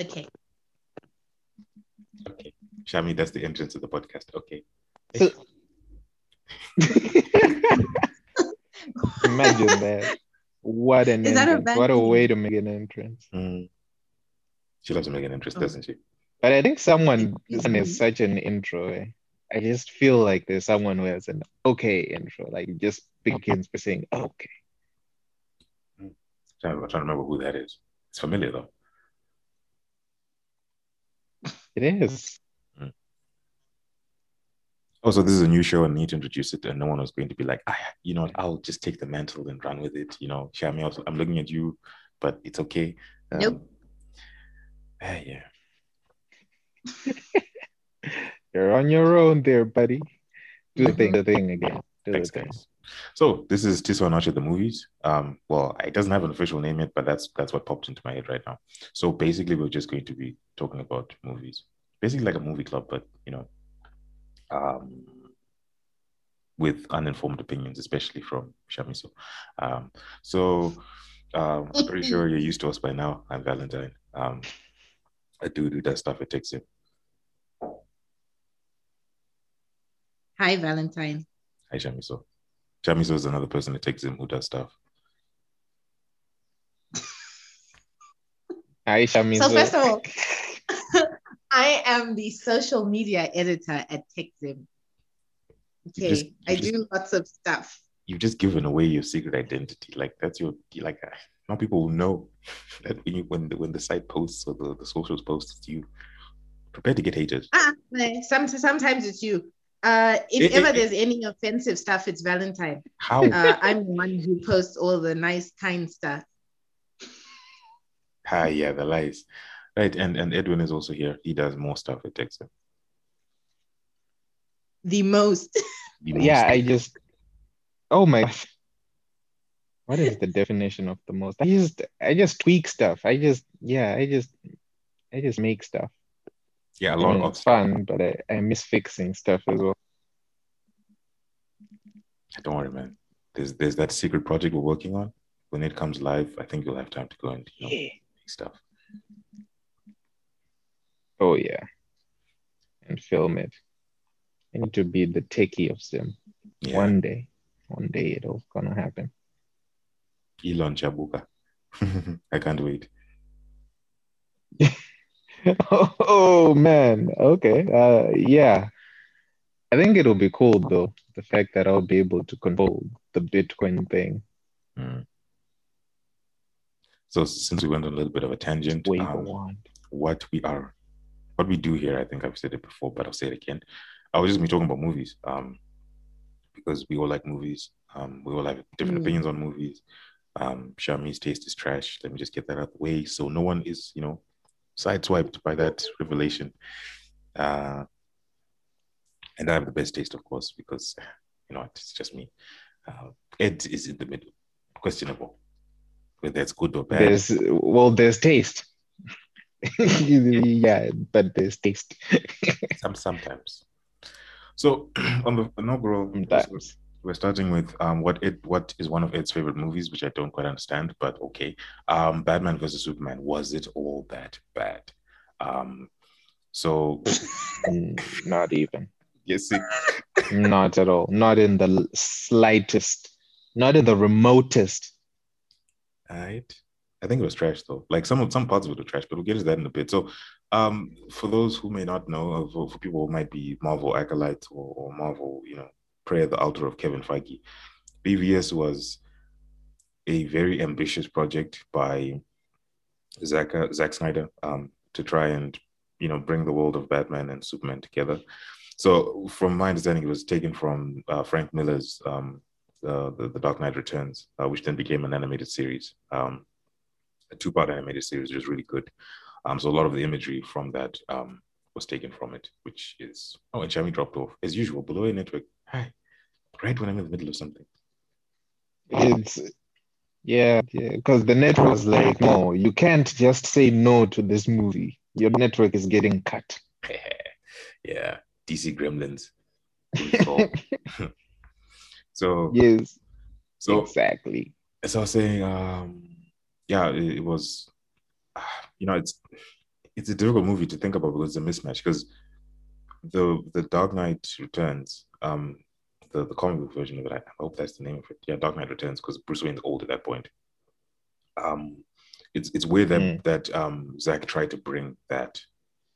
Okay. Okay. Shami, that's the entrance of the podcast. Okay. So- Imagine that. What an Is that a What a way to make an entrance. Mm. She loves to make an interest, Oh. doesn't she? But I think someone It's someone is such an intro. eh? I just feel like there's someone who has an okay intro. Like it just begins by saying okay. Trying, I'm trying to remember who that is. It's familiar though. It is. Oh, so this is a new show and I need to introduce it, and no one was going to be like, ah, you know, I'll just take the mantle and run with it. You know, Shami, also, I'm looking at you, but it's okay. Um, Nope. ah, yeah. You're on your own there, buddy. Do the thing, the thing again. Do the thing. guys. So this is Tiswa Noche the movies. Um, well, it doesn't have an official name yet, but that's that's what popped into my head right now. So basically, we're just going to be talking about movies, basically like a movie club, but you know, um, with uninformed opinions, especially from Shamiso. Um, so um, I'm pretty sure you're used to us by now. I'm Valentine. Um, a dude who does stuff at TechZim. Hi, Valentine. Hi, Shamiso. Shamiso is another person that takes him who does stuff. Aisha means So first of all, I am the social media editor at TechZim. Okay, just- I just- do lots of stuff. you've just given away your secret identity. Like that's your like uh, now people will know that when you when the when the site posts or the, the socials posts it's you. Prepare to get hated. Ah, eh, some, sometimes it's you. Uh, if eh, ever eh. there's any offensive stuff, it's Valentine. How Uh, I'm the one who posts all the nice, kind stuff. ah yeah, the lies. Right. And and Edwin is also here. He does more stuff at TechZim. The most. The most. yeah, I just oh my gosh. What is the definition of the most? I just I just tweak stuff. I just yeah, I just I just make stuff. Yeah, a I lot mean, of it's fun, but I, I miss fixing stuff as well. don't worry, man. There's there's that secret project we're working on. When it comes live, I think you'll have time to go and you know make stuff. Oh yeah. And film it. I need to be the techie of Sim. Yeah. One day. One day it'll gonna happen. Elon Chabuka. I can't wait. oh man. Okay. Uh yeah. I think it'll be cool though. The fact that I'll be able to control the Bitcoin thing. Mm. So since we went on a little bit of a tangent, um, what we are, what we do here, I think I've said it before, but I'll say it again. I was just be talking about movies, um, because we all like movies. Um, we all have different Mm. opinions on movies. Um, Shami's taste is trash. Let me just get that out of the way, so no one is, you know, sideswiped by that revelation. Uh, and I have the best taste, of course, because you know it's just me. Uh, Ed is in the middle, questionable whether it's good or bad. There's well, there's taste. yeah, but there's taste. Some sometimes. So on the inaugural, Sometimes. We're starting with um, what it what is one of Ed's favorite movies, which I don't quite understand, but okay. Um, Batman versus Superman. Was it all that bad? Um, so Mm, Not even. yes, Not at all. Not in the slightest. Not in the remotest. right. I think it was trash though. Like some of some parts of it were trash, but we'll get to that in a bit. So, um, for those who may not know, for, for people who might be Marvel acolytes or, or Marvel, you know, prayer at the altar of Kevin Feige, BVS was a very ambitious project by Zack Zack Snyder um, to try and you know bring the world of Batman and Superman together. So, from my understanding, it was taken from uh, Frank Miller's um, uh, the, the Dark Knight Returns, uh, which then became an animated series, um, a two-part animated series, which was really good. Um, so a lot of the imagery from that um, was taken from it, which is oh, and Shami dropped off as usual below a network. Hi, right when I'm in the middle of something. It's yeah, yeah, because the network was like, no, you can't just say no to this movie. Your network is getting cut. yeah, DC Gremlins. So Yes, so exactly. as I was saying, um, yeah, it, it was. You know, it's it's a difficult movie to think about because it's a mismatch. Because the the Dark Knight Returns, um, the the comic book version of it, I hope that's the name of it. Yeah, Dark Knight Returns, because Bruce Wayne's old at that point. Um, it's it's weird that Mm. that um Zack tried to bring that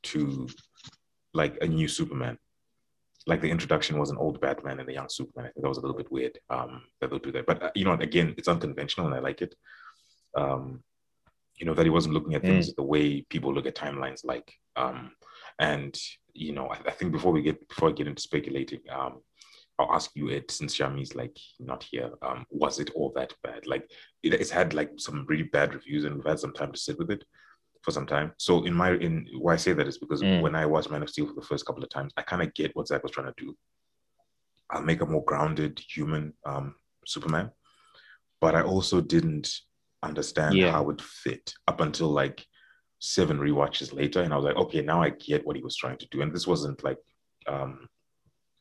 to like a new Superman. Like the introduction was an old Batman and a young Superman. I think that was a little bit weird. Um, that they'll do that, but uh, you know, again, it's unconventional and I like it. Um, you know that he wasn't looking at things the way people look at timelines, like. Um, and you know, I, I think before we get before I get into speculating, um, I'll ask you it since Shami's like not here. Um, was it all that bad? Like it, it's had like some really bad reviews, and we've had some time to sit with it for some time. So in my in why I say that is because Mm. when I watched Man of Steel for the first couple of times, I kind of get what Zack was trying to do. I'll make a more grounded human um, Superman, but I also didn't understand Yeah. how it fit up until like seven rewatches later, and I was like, okay, now I get what he was trying to do, and this wasn't like um,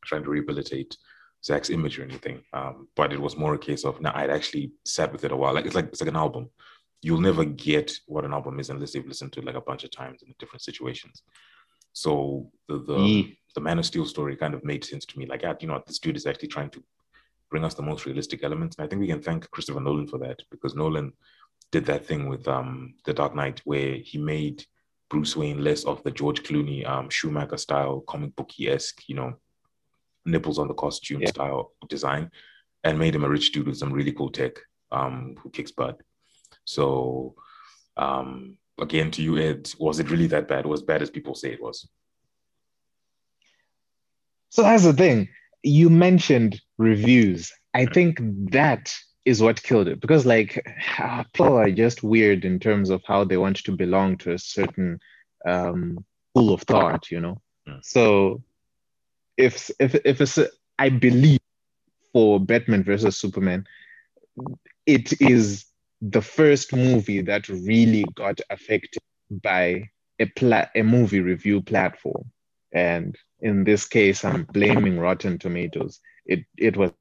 trying to rehabilitate Zack's image or anything, um, but it was more a case of now I'd actually sat with it a while. Like it's like it's like an album. You'll never get what an album is unless you've listened to it like a bunch of times in different situations. So the the, Ye- the Man of Steel story kind of made sense to me. Like, yeah, you know, what, this dude is actually trying to bring us the most realistic elements, and I think we can thank Christopher Nolan for that because Nolan did that thing with um the Dark Knight where he made Bruce Wayne less of the George Clooney um Schumacher style comic booky esque, you know, nipples on the costume Yeah. style design, and made him a rich dude with some really cool tech um who kicks butt. So um again to you, Ed, was it really that bad? Or as bad as people say it was? So that's the thing. You mentioned reviews. I think that is what killed it because, like, people are just weird in terms of how they want to belong to a certain um, school of thought, you know. Mm. So, if if if it's, I believe for Batman versus Superman, it is the first movie that really got affected by a pla- a movie review platform, and in this case, I'm blaming Rotten Tomatoes. It it was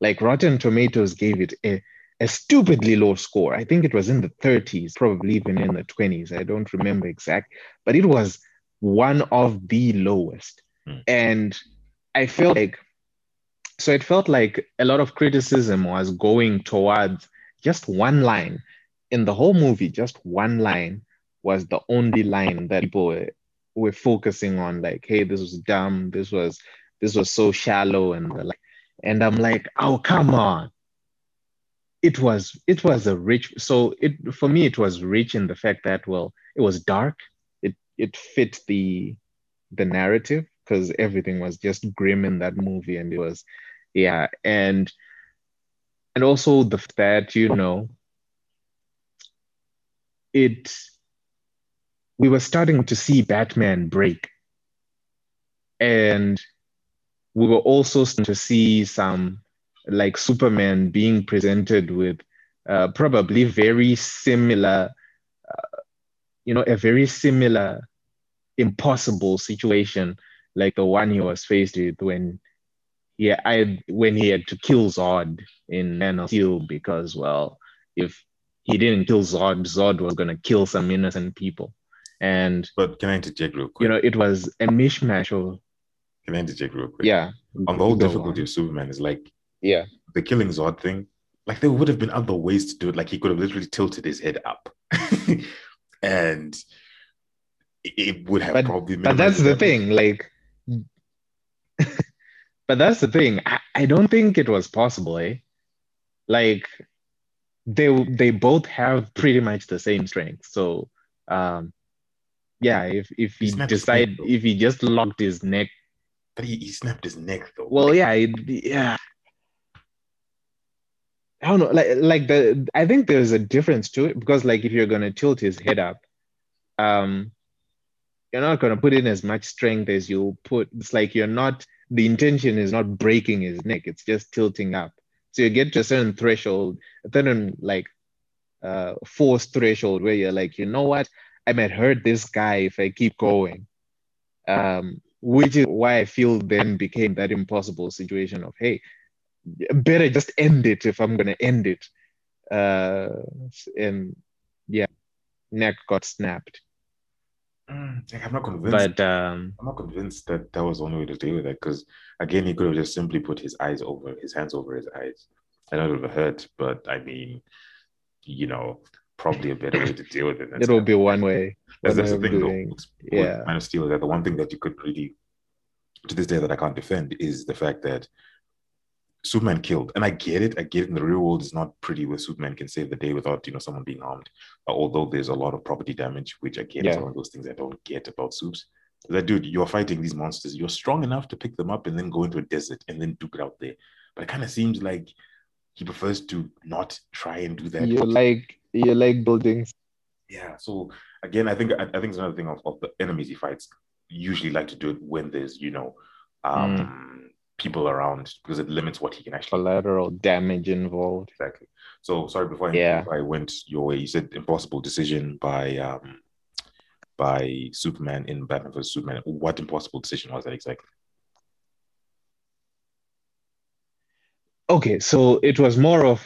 like Rotten Tomatoes gave it a, a stupidly low score. I think it was in the 30s, probably even in the 20s. I don't remember exact, but it was one of the lowest. Hmm. And I felt like so it felt like a lot of criticism was going towards just one line in the whole movie, just one line was the only line that people were, were focusing on, like, hey, this was dumb, this was this was so shallow, and the like. And I'm like, oh come on. It was it was a rich so it for me it was rich in the fact that well it was dark. It it fit the the narrative because everything was just grim in that movie and it was yeah and and also the fact you know it we were starting to see Batman break. And we were also starting to see some like Superman being presented with uh, probably very similar, uh, you know, a very similar impossible situation like the one he was faced with when yeah, I when he had to kill Zod in Man of Steel because well, if he didn't kill Zod, Zod was gonna kill some innocent people. And But can I interject real quick? you know, it was a mishmash of can I interject real quick? yeah. On the whole difficulty on. of Superman is like Yeah. the killing Zod thing. Like there would have been other ways to do it. Like he could have literally tilted his head up, and it- would have But- probably. But that's the thing, like but that's the thing. I, I don't think it was possible, eh? Like they they both have pretty much the same strength. So um yeah, if if He he snapped his decide if he just locked his neck, he, he snapped his neck though. well, yeah, it, yeah. I don't know, like like the I think there's a difference to it because like if you're gonna tilt his head up, um, you're not gonna put in as much strength as you put. It's like you're not. The intention is not breaking his neck; it's just tilting up. So you get to a certain threshold, a certain like uh, force threshold where you're like, you know what, I might hurt this guy if I keep going. Um, which is why I feel then became that impossible situation of hey, better just end it if I'm gonna end it. uh, and yeah, neck got snapped. Mm, I'm not convinced. But um, I'm not convinced that that was the only way to deal with it because again, he could have just simply put his eyes over his hands over his eyes. I know it would have hurt, but I mean, you know, probably a better way to deal with it. It'll be one way. That's, that's the thing, doing- though. yeah. Man of Steel, that the one thing that you could really, to this day, that I can't defend is the fact that Superman killed, and I get it. I get it. In the real world, it's not pretty where Superman can save the day without you know someone being harmed. Uh, although there's a lot of property damage, which again is Yeah. one of those things I don't get about Supes. That dude, you're fighting these monsters. You're strong enough to pick them up and then go into a desert and then duke it out there. But it kind of seems like he prefers to not try and do that. You're like you like buildings. Yeah. So again, I think I, I think it's another thing of, of the enemies he fights usually like to do it when there's you know um people around because it limits what he can actually collateral damage involved. exactly. So sorry before I, Yeah. before I went your way. You said impossible decision by um by Superman in Batman vs Superman. What impossible decision was that exactly? Okay, so it was more of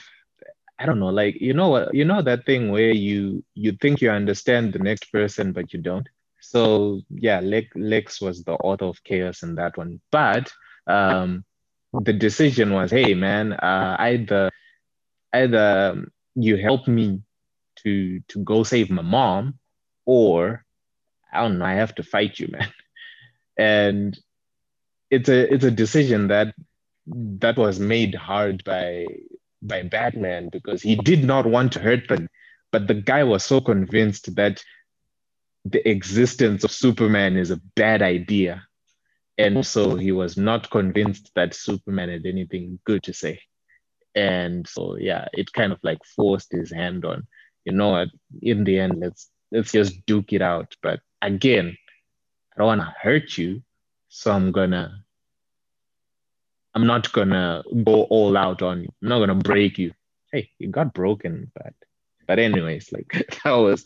I don't know, like you know what you know that thing where you you think you understand the next person but you don't. So yeah, Lex, Lex was the author of chaos in that one. But um the decision was, hey man, uh either either you help me to to go save my mom or I don't know, I have to fight you, man. And it's a it's a decision that that was made hard by by Batman because he did not want to hurt them, but the guy was so convinced that the existence of Superman is a bad idea. And so he was not convinced that Superman had anything good to say. And so yeah, it kind of like forced his hand on, you know what, in the end, let's let's just duke it out. But again, I don't wanna hurt you. So I'm gonna I'm not gonna go all out on you. I'm not gonna break you. Hey, you got broken, but but anyways, like that was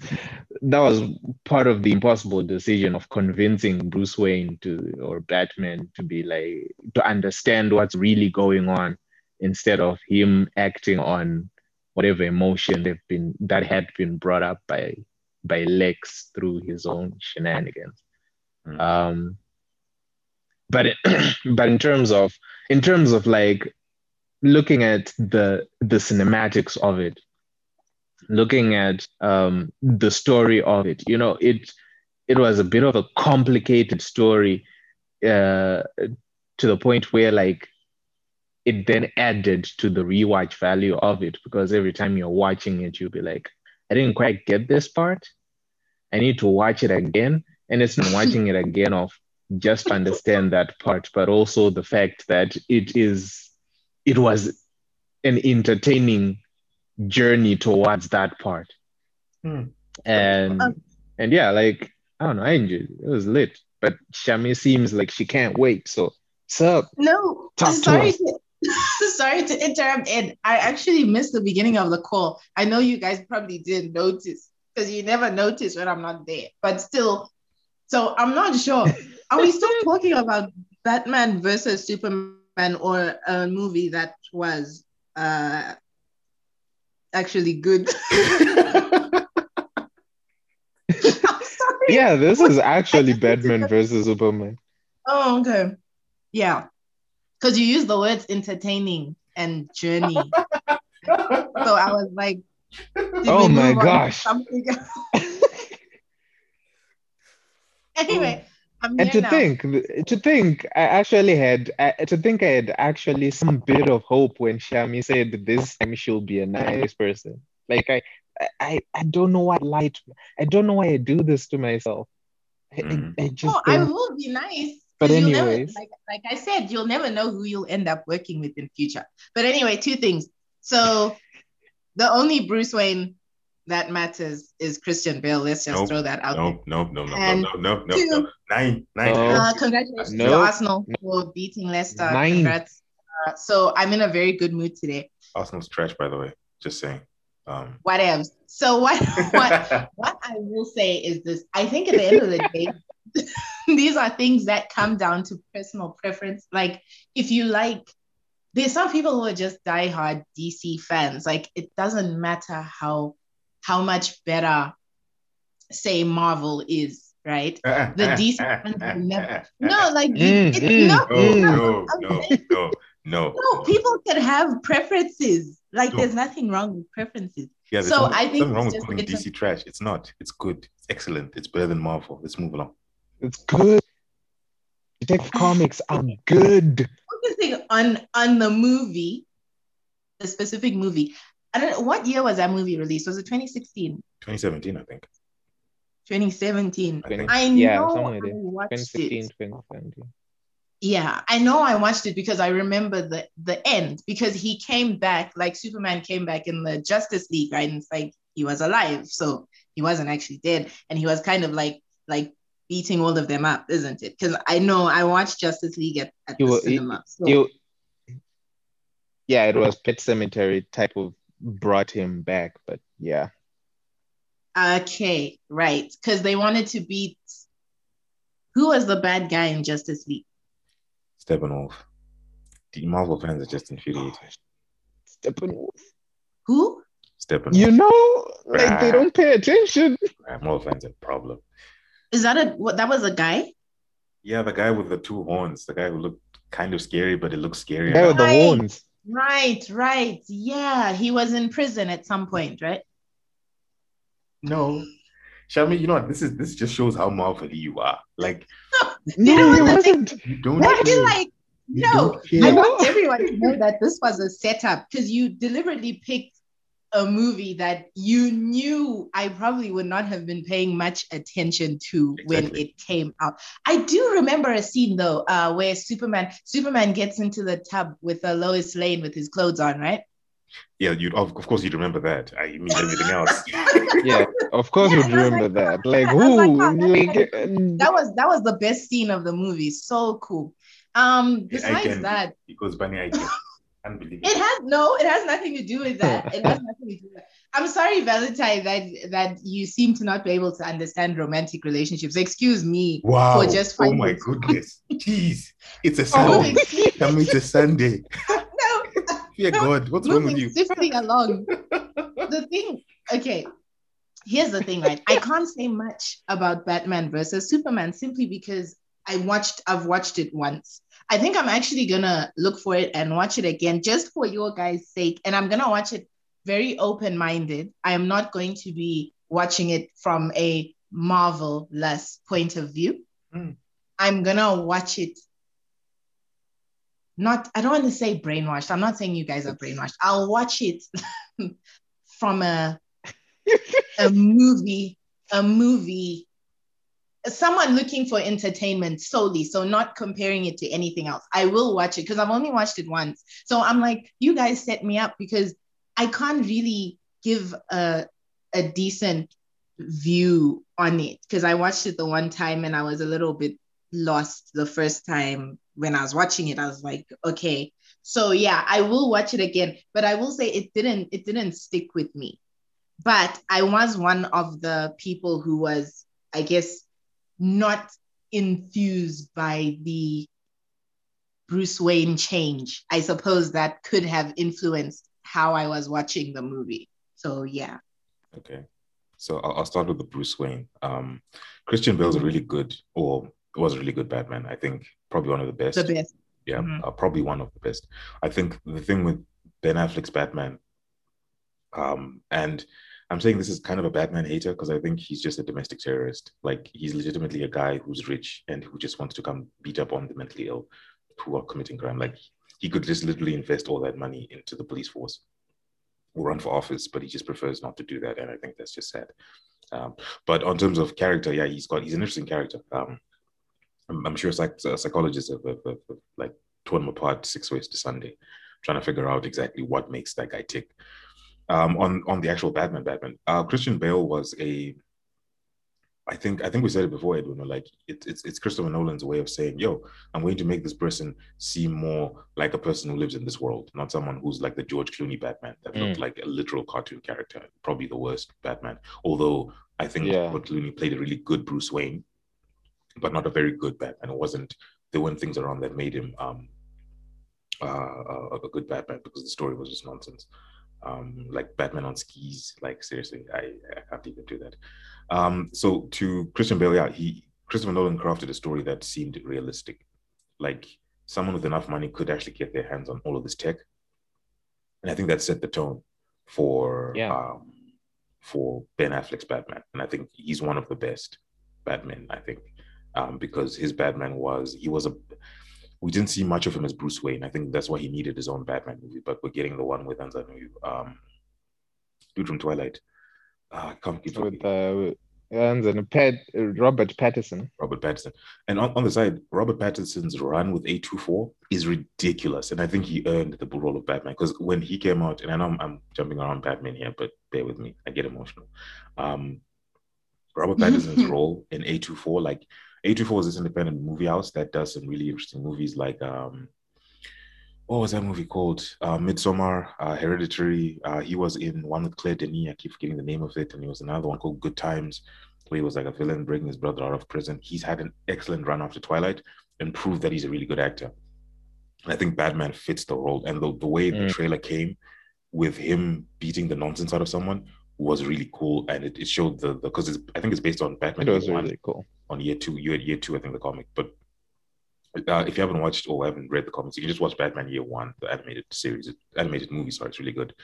that was part of the impossible decision of convincing Bruce Wayne to or Batman to be like to understand what's really going on instead of him acting on whatever emotion they've been that had been brought up by by Lex through his own shenanigans. Mm. Um, but it, but in terms of in terms of like looking at the the cinematics of it looking at um the story of it you know it it was a bit of a complicated story uh to the point where like it then added to the rewatch value of it because every time you're watching it you'll be like i didn't quite get this part. I need to watch it again. And it's not watching it again of just understand that part, but also the fact that it is it was an entertaining journey towards that part. Hmm. And Um, and yeah, like I don't know, I enjoyed it. It was lit. But Shami seems like she can't wait. So sup? No, Talk to sorry us. to, sorry to interrupt. And I actually missed the beginning of the call. I know you guys probably didn't notice because you never notice when I'm not there. But still, so I'm not sure. Are we still talking about Batman versus Superman or a movie that was uh actually good? Yeah, this is actually Batman versus Superman. Oh, okay. Yeah. Because you use the words entertaining and journey. so I was like, Oh my move on to gosh. anyway, I'm And to now. think, to think, I actually had, I, to think I had actually some bit of hope when Shami said this time she'll be a nice person. Like I, I, I don't know why I lied. I don't know why I do this to myself. I, I- Mhm. I, just Oh, I don't- will be nice. But 'cause you'll never- like, like I said, you'll never know who you'll end up working with in future. But anyway, two things. So the only Bruce Wayne that matters is Christian Bale. Let's just Nope. throw that out there. No, no, no, no, And no, no, no, two- no. Nine, nine. No. Uh, congratulations to Arsenal for beating Leicester. Nine. Congrats. Uh, so I'm in a very good mood today. Arsenal's trash, by the way. Just saying. Um, Whatever. So what what what I will say is this: I think at the end of the day, these are things that come down to personal preference. Like if you like there's some people who are just diehard DC fans. Like it doesn't matter how how much better, say Marvel is, right? The DC fans never. No, like Mm, it, mm, no, No, no, no, no, no, no. no, people can have preferences. Like No. there's nothing wrong with preferences. Yeah, So something, I think something wrong with calling it's a- DC trash. It's not. It's good. It's excellent. It's better than Marvel. Let's move along. It's good. Detective Comics are good. Focusing on on the movie, the specific movie. I don't know what year was that movie released. Was it 2016? 2017, I think. 2017. I think. I Yeah, know somewhere I watched 2015, it. 2017. Yeah, I know I watched it because I remember the the end because he came back like Superman came back in the Justice League, right? And it's like he was alive, so he wasn't actually dead, and he was kind of like like beating all of them up, isn't it? Because I know I watched Justice League at, at He the wa- he- cinema. so- You, yeah, it was Pet Cemetery type of brought him back, but yeah. Okay, right. Because they wanted to beat who was the bad guy in Justice League? Steppenwolf. The Marvel fans are just infuriated. Steppenwolf. Who? Steppenwolf. You know, like they Ah. don't pay attention. Uh, Marvel fans have a problem. Is that a what? That was a guy. Yeah, the guy with the two horns, the guy who looked kind of scary, but it looks scary. The guy with the horns. Right, right. Yeah, he was in prison at some point, right? No. Shami, you know what? This is this just shows how Marvel you are. Like No, know he what the thing- wasn't. you don't What? care. Like, You no. I want everyone to know that this was a setup because you deliberately picked a movie that you knew I probably would not have been paying much attention to when it came out. I do remember a scene though, uh, where Superman Superman gets into the tub with uh, Lois Lane with his clothes on, right? Yeah, you of, of course you'd remember that. I mean everything else. Yeah, of course Yeah, would and I was remember like, that. Like I was like, who? oh, Like, like- That was that was the best scene of the movie. So cool. Um, Yeah, I besides can- that, because Bunny I can. Unbelievable. It has no, it has nothing to do with that. It has nothing to do with that. I'm sorry, Valentine, that that you seem to not be able to understand romantic relationships. Excuse me Wow. for just oh my goodness. Jeez. It's a Oh, Sunday. excuse- Tell me it's a Sunday. no, Dear God, what's wrong with you? swiftly along. The thing, okay. Here's the thing, right? I can't say much about Batman versus Superman simply because I watched, I've watched it once. I think I'm actually gonna look for it and watch it again just for your guys' sake. And I'm gonna watch it very open-minded. I am not going to be watching it from a Marvel-less point of view. Mm. I'm gonna watch it. Not, I don't want to say brainwashed. I'm not saying you guys are brainwashed. I'll watch it from a a movie, a movie, someone looking for entertainment solely. So not comparing it to anything else. I will watch it because I've only watched it once. So I'm like, you guys set me up because I can't really give a a decent view on it because I watched it the one time and I was a little bit lost the first time when I was watching it. I was like, okay. So yeah, I will watch it again, but I will say it didn't it didn't stick with me but I was one of the people who was, I guess, not infused by the Bruce Wayne change. I suppose that could have influenced how I was watching the movie. So yeah. Okay. So I'll, I'll start with the Bruce Wayne. Um, Christian Bale's a really good, or was a really good Batman. I think probably one of the best. The best. Yeah, Mhm. uh, probably one of the best. I think the thing with Ben Affleck's Batman, um, and I'm saying this is kind of a Batman hater because I think he's just a domestic terrorist. Like he's legitimately a guy who's rich and who just wants to come beat up on the mentally ill who are committing crime. Like he could just literally invest all that money into the police force or run for office, but he just prefers not to do that. And I think that's just sad. Um, but on terms of character, yeah, he's got he's an interesting character. Um, I'm, I'm sure psych, psychologists have, have, have, have like torn him apart six ways to Sunday, trying to figure out exactly what makes that guy tick. Um, on on the actual Batman, Batman, uh, Christian Bale was a. I think I think we said it before, Edwin. Like it, it's it's Christopher Nolan's way of saying, "Yo, I'm going to make this person seem more like a person who lives in this world, not someone who's like the George Clooney Batman that looked like a literal cartoon character, probably the worst Batman." Although I think Yeah. George Clooney played a really good Bruce Wayne, but not a very good Batman. It wasn't there weren't things around that made him um uh, a, a good Batman because the story was just nonsense. Um, like Batman on skis, like seriously, I, I can't even do that. Um, so to Christian Bale, yeah, he Christopher Nolan crafted a story that seemed realistic. Like someone with enough money could actually get their hands on all of this tech, and I think that set the tone for Yeah. um, for Ben Affleck's Batman, and I think he's one of the best Batman. I think um, because his Batman was he was a we didn't see much of him as Bruce Wayne. I think that's why he needed his own Batman movie. But we're getting the one with Anzanu, um, dude from Twilight. Uh, can't keep with uh, and Pat, Robert Pattinson. Robert Pattinson. And on, on the side, Robert Pattinson's run with A24 is ridiculous. And I think he earned the role of Batman because when he came out, and I know I'm, I'm jumping around Batman here, but bear with me, I get emotional. Um, Robert Pattinson's role in A24, like A24 is this independent movie house that does some really interesting movies like um, what was that movie called? Uh, Midsommar, uh, Hereditary. Uh, he was in one with Claire Denis. I keep forgetting the name of it. And he was another one called Good Times, where he was like a villain bringing his brother out of prison. He's had an excellent run after Twilight and proved that he's a really good actor. And I think Batman fits the role. And the, the way the Mm. trailer came with him beating the nonsense out of someone was really cool. And it, it showed the, because I think it's based on Batman It was really cool. On year two, year, year two, I think the comic. But uh, if you haven't watched or haven't read the comics, you can just watch Batman Year One, the animated series, animated movie. Sorry, it's really good.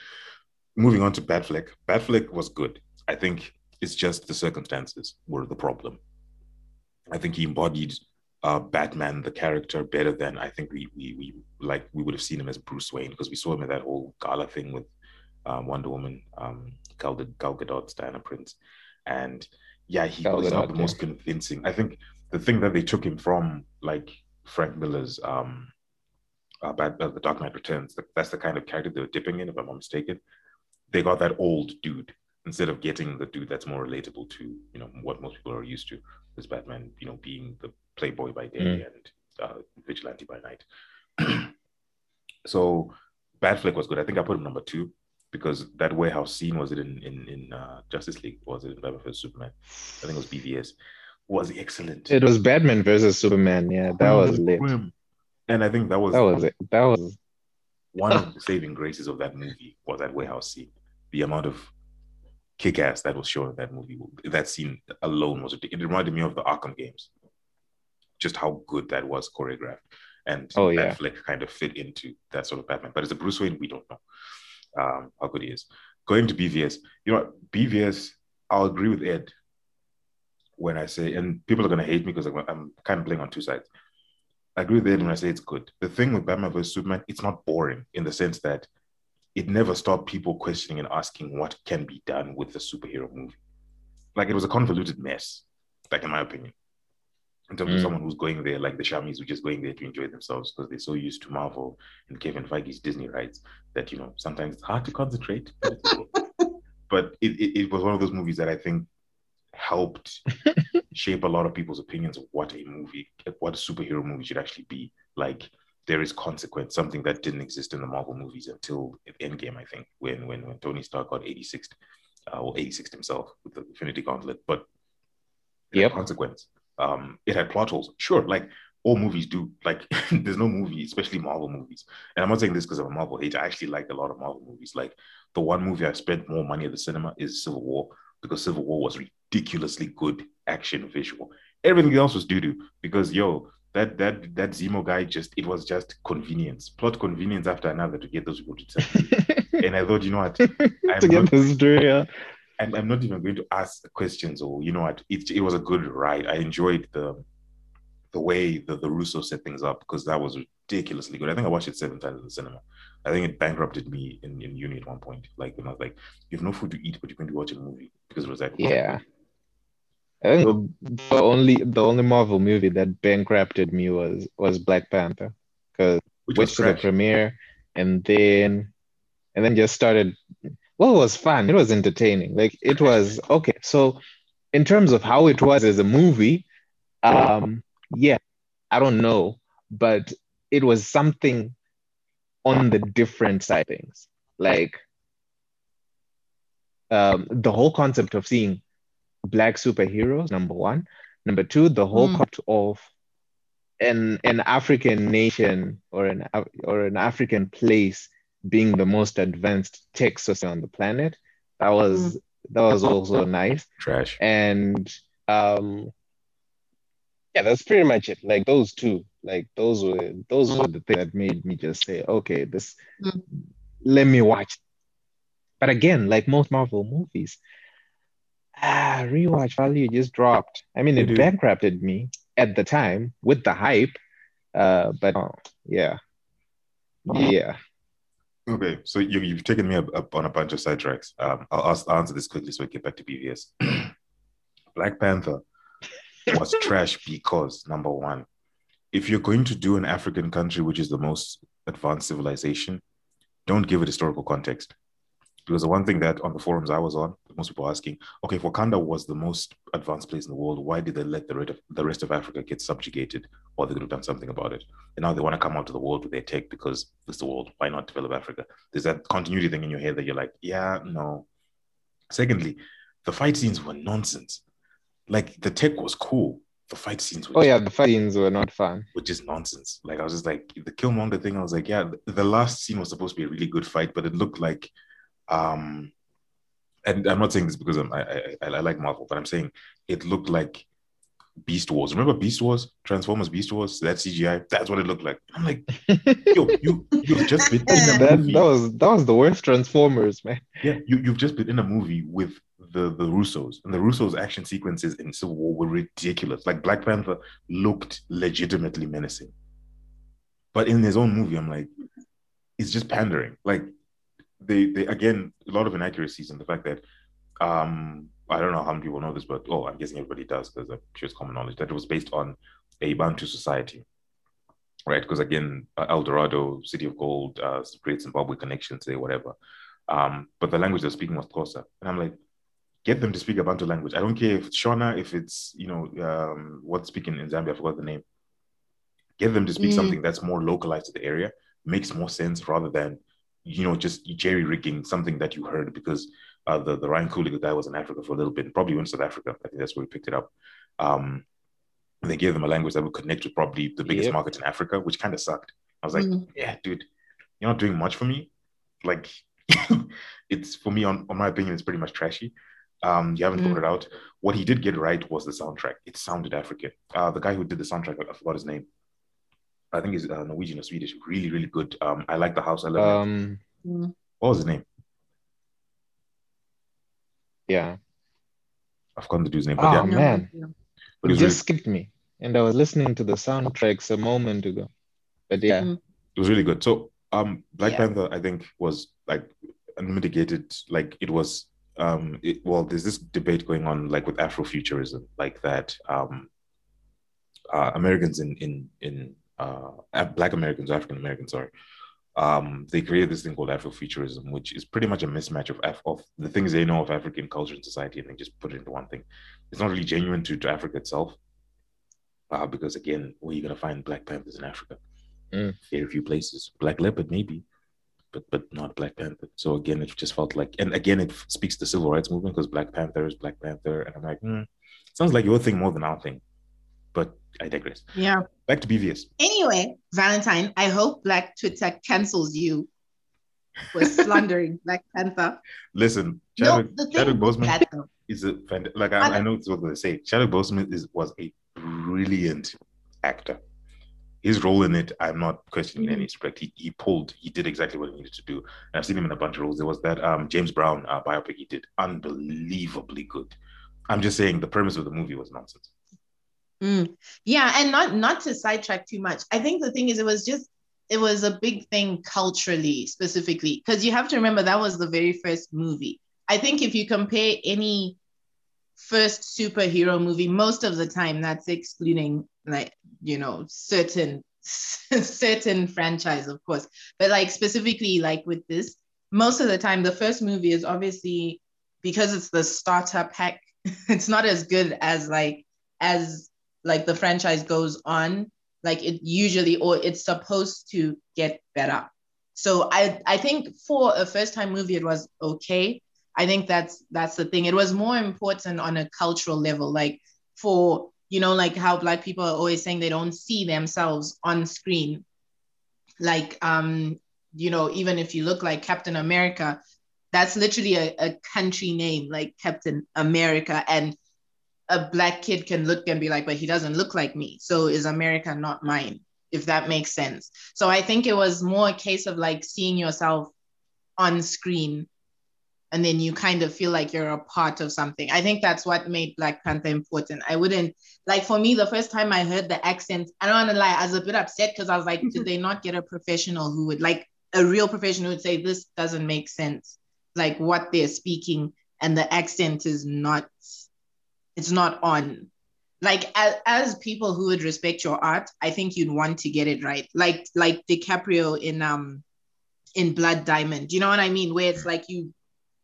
Moving on to Batfleck. Batfleck was good. I think it's just the circumstances were the problem. I think he embodied uh, Batman, the character, better than I think we we we like we would have seen him as Bruce Wayne because we saw him in that whole gala thing with um, Wonder Woman, um, Gal, Gadot's Diana Prince, and yeah, he Gal was not the most convincing. I think the thing that they took him from, like Frank Miller's um, uh, Bat, uh, The Dark Knight Returns, th- that's the kind of character they were dipping in, if I'm not mistaken. They got that old dude instead of getting the dude that's more relatable to you know what most people are used to, as Batman, you know, being the playboy by day Mm. and uh, vigilante by night. so Batfleck was good. I think I put him number two because that warehouse scene was it in in, in uh, Justice League? Was it in Batman vs Superman? I think it was BVS. Was excellent. It was Batman versus Superman. Yeah, that was lit. Grim. And I think that was That was it. That was one of the saving graces of that movie was that warehouse scene. The amount of kick ass that was shown in that movie. That scene alone was ridiculous. It reminded me of the Arkham games. Just how good that was choreographed. And Oh, that yeah. flick kind of fit into that sort of Batman. But as a Bruce Wayne, we don't know um, how good he is. Going to BVS, you know. BVS, I'll agree with Ed when I say, and people are going to hate me because I'm, I'm kind of playing on two sides. I agree with Ed when I say it's good. The thing with Batman vs Superman, it's not boring in the sense that it never stopped people questioning and asking what can be done with the superhero movie. Like it was a convoluted mess, like in my opinion. In terms of Mm. someone who's going there, like the Shamis who just going there to enjoy themselves because they're so used to Marvel and Kevin Feige's Disney rights that you know sometimes it's hard to concentrate. But, it's okay. But it, it, it was one of those movies that I think helped shape a lot of people's opinions of what a movie, what a superhero movie should actually be. Like there is consequence, something that didn't exist in the Marvel movies until Endgame, I think, when when when Tony Stark got 86th uh, or 86th himself with the Infinity Gauntlet, but yeah, consequence. Um, it had plot holes, sure, like all movies do. Like there's no movie, especially Marvel movies. And I'm not saying this because I'm a Marvel hater. I actually like a lot of Marvel movies. Like the one movie I spent more money at the cinema is Civil War because Civil War was ridiculously good action visual. Everything else was doo doo because yo, that that that Zemo guy just it was just convenience, plot convenience after another to get those people to tell. and I thought, you know what, to I'm get not, the story. Yeah. And I'm not even going to ask questions or you know what, it it was a good ride. I enjoyed the the way the, the Russo set things up because that was ridiculously good. I think I watched it seven times in the cinema. I think it bankrupted me in, in uni at one point. Like when I was like, you have no food to eat, but you're going to watch a movie because it was like. Yeah. I think the, only the only Marvel movie that bankrupted me was was Black Panther because Which went was the premiere and then and then just started. Well, it was fun. It was entertaining. Like it was okay. So in terms of how it was as a movie, um, yeah, I don't know, but it was something on the different side things. Like um, the whole concept of seeing black superheroes, number one. Number two, the whole Mm. concept of an an African nation or an or an African place being the most advanced tech society on the planet. That was mm. that was also nice. Trash. And um yeah, that's pretty much it. Like those two, like those were those were the things that made me just say, okay, this mm. let me watch. But again, like most Marvel movies, ah, rewatch value just dropped. I mean, it bankrupted me at the time with the hype. Uh, but oh, yeah, yeah. Okay, so you, you've taken me up, up on a bunch of sidetracks. Um, I'll, I'll answer this quickly so we get back to BVS. Black Panther was trash because number one, if you're going to do an African country which is the most advanced civilization, don't give it historical context. Because the one thing that on the forums I was on, most people are asking, okay, if Wakanda was the most advanced place in the world, why did they let the rest of, the rest of Africa get subjugated? Or they could have done something about it. And now they want to come out to the world with their tech because it's the world. Why not develop Africa? There's that continuity thing in your head that you're like, yeah, no. Secondly, the fight scenes were nonsense. Like the tech was cool. The fight scenes were Oh yeah, the fight scenes were not fun. Which is nonsense. Like I was just like the Killmonger thing, I was like, yeah, the last scene was supposed to be a really good fight, but it looked like um and I'm not saying this because I'm, I, I, I like Marvel, but I'm saying it looked like Beast Wars. Remember Beast Wars, Transformers Beast Wars? That CGI, that's what it looked like. I'm like, yo, you you've just been in a that, movie. That was that was the worst Transformers, man. Yeah, you you've just been in a movie with the the Russos, and the Russos' action sequences in Civil War were ridiculous. Like Black Panther looked legitimately menacing, but in his own movie, I'm like, it's just pandering. Like they they again a lot of inaccuracies in the fact that um I don't know how many people know this, but oh, I'm guessing everybody does because I'm sure it's common knowledge that it was based on a Bantu society, right? Because again, uh, El Dorado, City of Gold, uh, great Zimbabwe connection today, whatever. Um, but the language they're speaking was Xhosa, and I'm like, get them to speak a Bantu language. I don't care if it's Shona, if it's you know um, what's speaking in Zambia, I forgot the name. Get them to speak mm. something that's more localized to the area, makes more sense rather than you know, just jerry rigging something that you heard because uh, the the Ryan Coogler guy was in Africa for a little bit, probably went to South Africa. I think that's where we picked it up. Um, and they gave them a language that would connect with probably the biggest yep. market in Africa, which kind of sucked. I was like, mm. yeah, dude, you're not doing much for me. Like, it's for me, on, on my opinion, it's pretty much trashy. Um, you haven't mm. thought it out. What he did get right was the soundtrack. It sounded African. Uh, the guy who did the soundtrack, I forgot his name. I think he's uh, Norwegian or Swedish. Really, really good. Um, I like the house element. Um, mm. what was his name? Yeah, I've forgotten the dude's name. But oh yeah. man, but you just really... skipped me, and I was listening to the soundtracks a moment ago. But yeah, mm. it was really good. So, um, Black yeah. Panther, I think, was like unmitigated. Like it was. Um, it, well, there's this debate going on, like with Afrofuturism, like that. Um, uh, Americans in in in uh, Black Americans, African Americans, sorry, um, they created this thing called Afrofuturism, which is pretty much a mismatch of Af- of the things they know of African culture and society, and they just put it into one thing. It's not really genuine to, to Africa itself, uh, because again, where are you gonna find Black Panthers in Africa? Mm. Very few places. Black Leopard maybe, but but not Black Panther. So again, it just felt like, and again, it speaks to the civil rights movement because Black Panther is Black Panther, and I'm like, mm, sounds like your thing more than our thing. I digress. Yeah. Back to BVS. Anyway, Valentine, I hope Black Twitter cancels you for slandering Black Panther. Listen, Chadwick, no, Chadwick Boseman is a like I, I know it's what they say. Chadwick Boseman is was a brilliant actor. His role in it, I'm not questioning mm-hmm. any respect. He, he pulled, he did exactly what he needed to do. And I've seen him in a bunch of roles. There was that um, James Brown uh, biopic he did, unbelievably good. I'm just saying the premise of the movie was nonsense. Mm. Yeah, and not not to sidetrack too much. I think the thing is, it was just it was a big thing culturally, specifically, because you have to remember that was the very first movie. I think if you compare any first superhero movie, most of the time, that's excluding like you know certain certain franchise, of course, but like specifically like with this, most of the time, the first movie is obviously because it's the starter pack. It's not as good as like as like the franchise goes on, like it usually or it's supposed to get better. So I I think for a first time movie it was okay. I think that's that's the thing. It was more important on a cultural level, like for you know, like how black people are always saying they don't see themselves on screen. Like, um, you know, even if you look like Captain America, that's literally a, a country name, like Captain America. And a black kid can look and be like, but he doesn't look like me. So is America not mine? If that makes sense. So I think it was more a case of like seeing yourself on screen and then you kind of feel like you're a part of something. I think that's what made Black Panther important. I wouldn't like for me the first time I heard the accent, I don't want to lie, I was a bit upset because I was like, did they not get a professional who would like a real professional would say this doesn't make sense, like what they're speaking and the accent is not, it's not on. Like as, as people who would respect your art, I think you'd want to get it right. Like like DiCaprio in um in Blood Diamond. You know what I mean? Where it's like you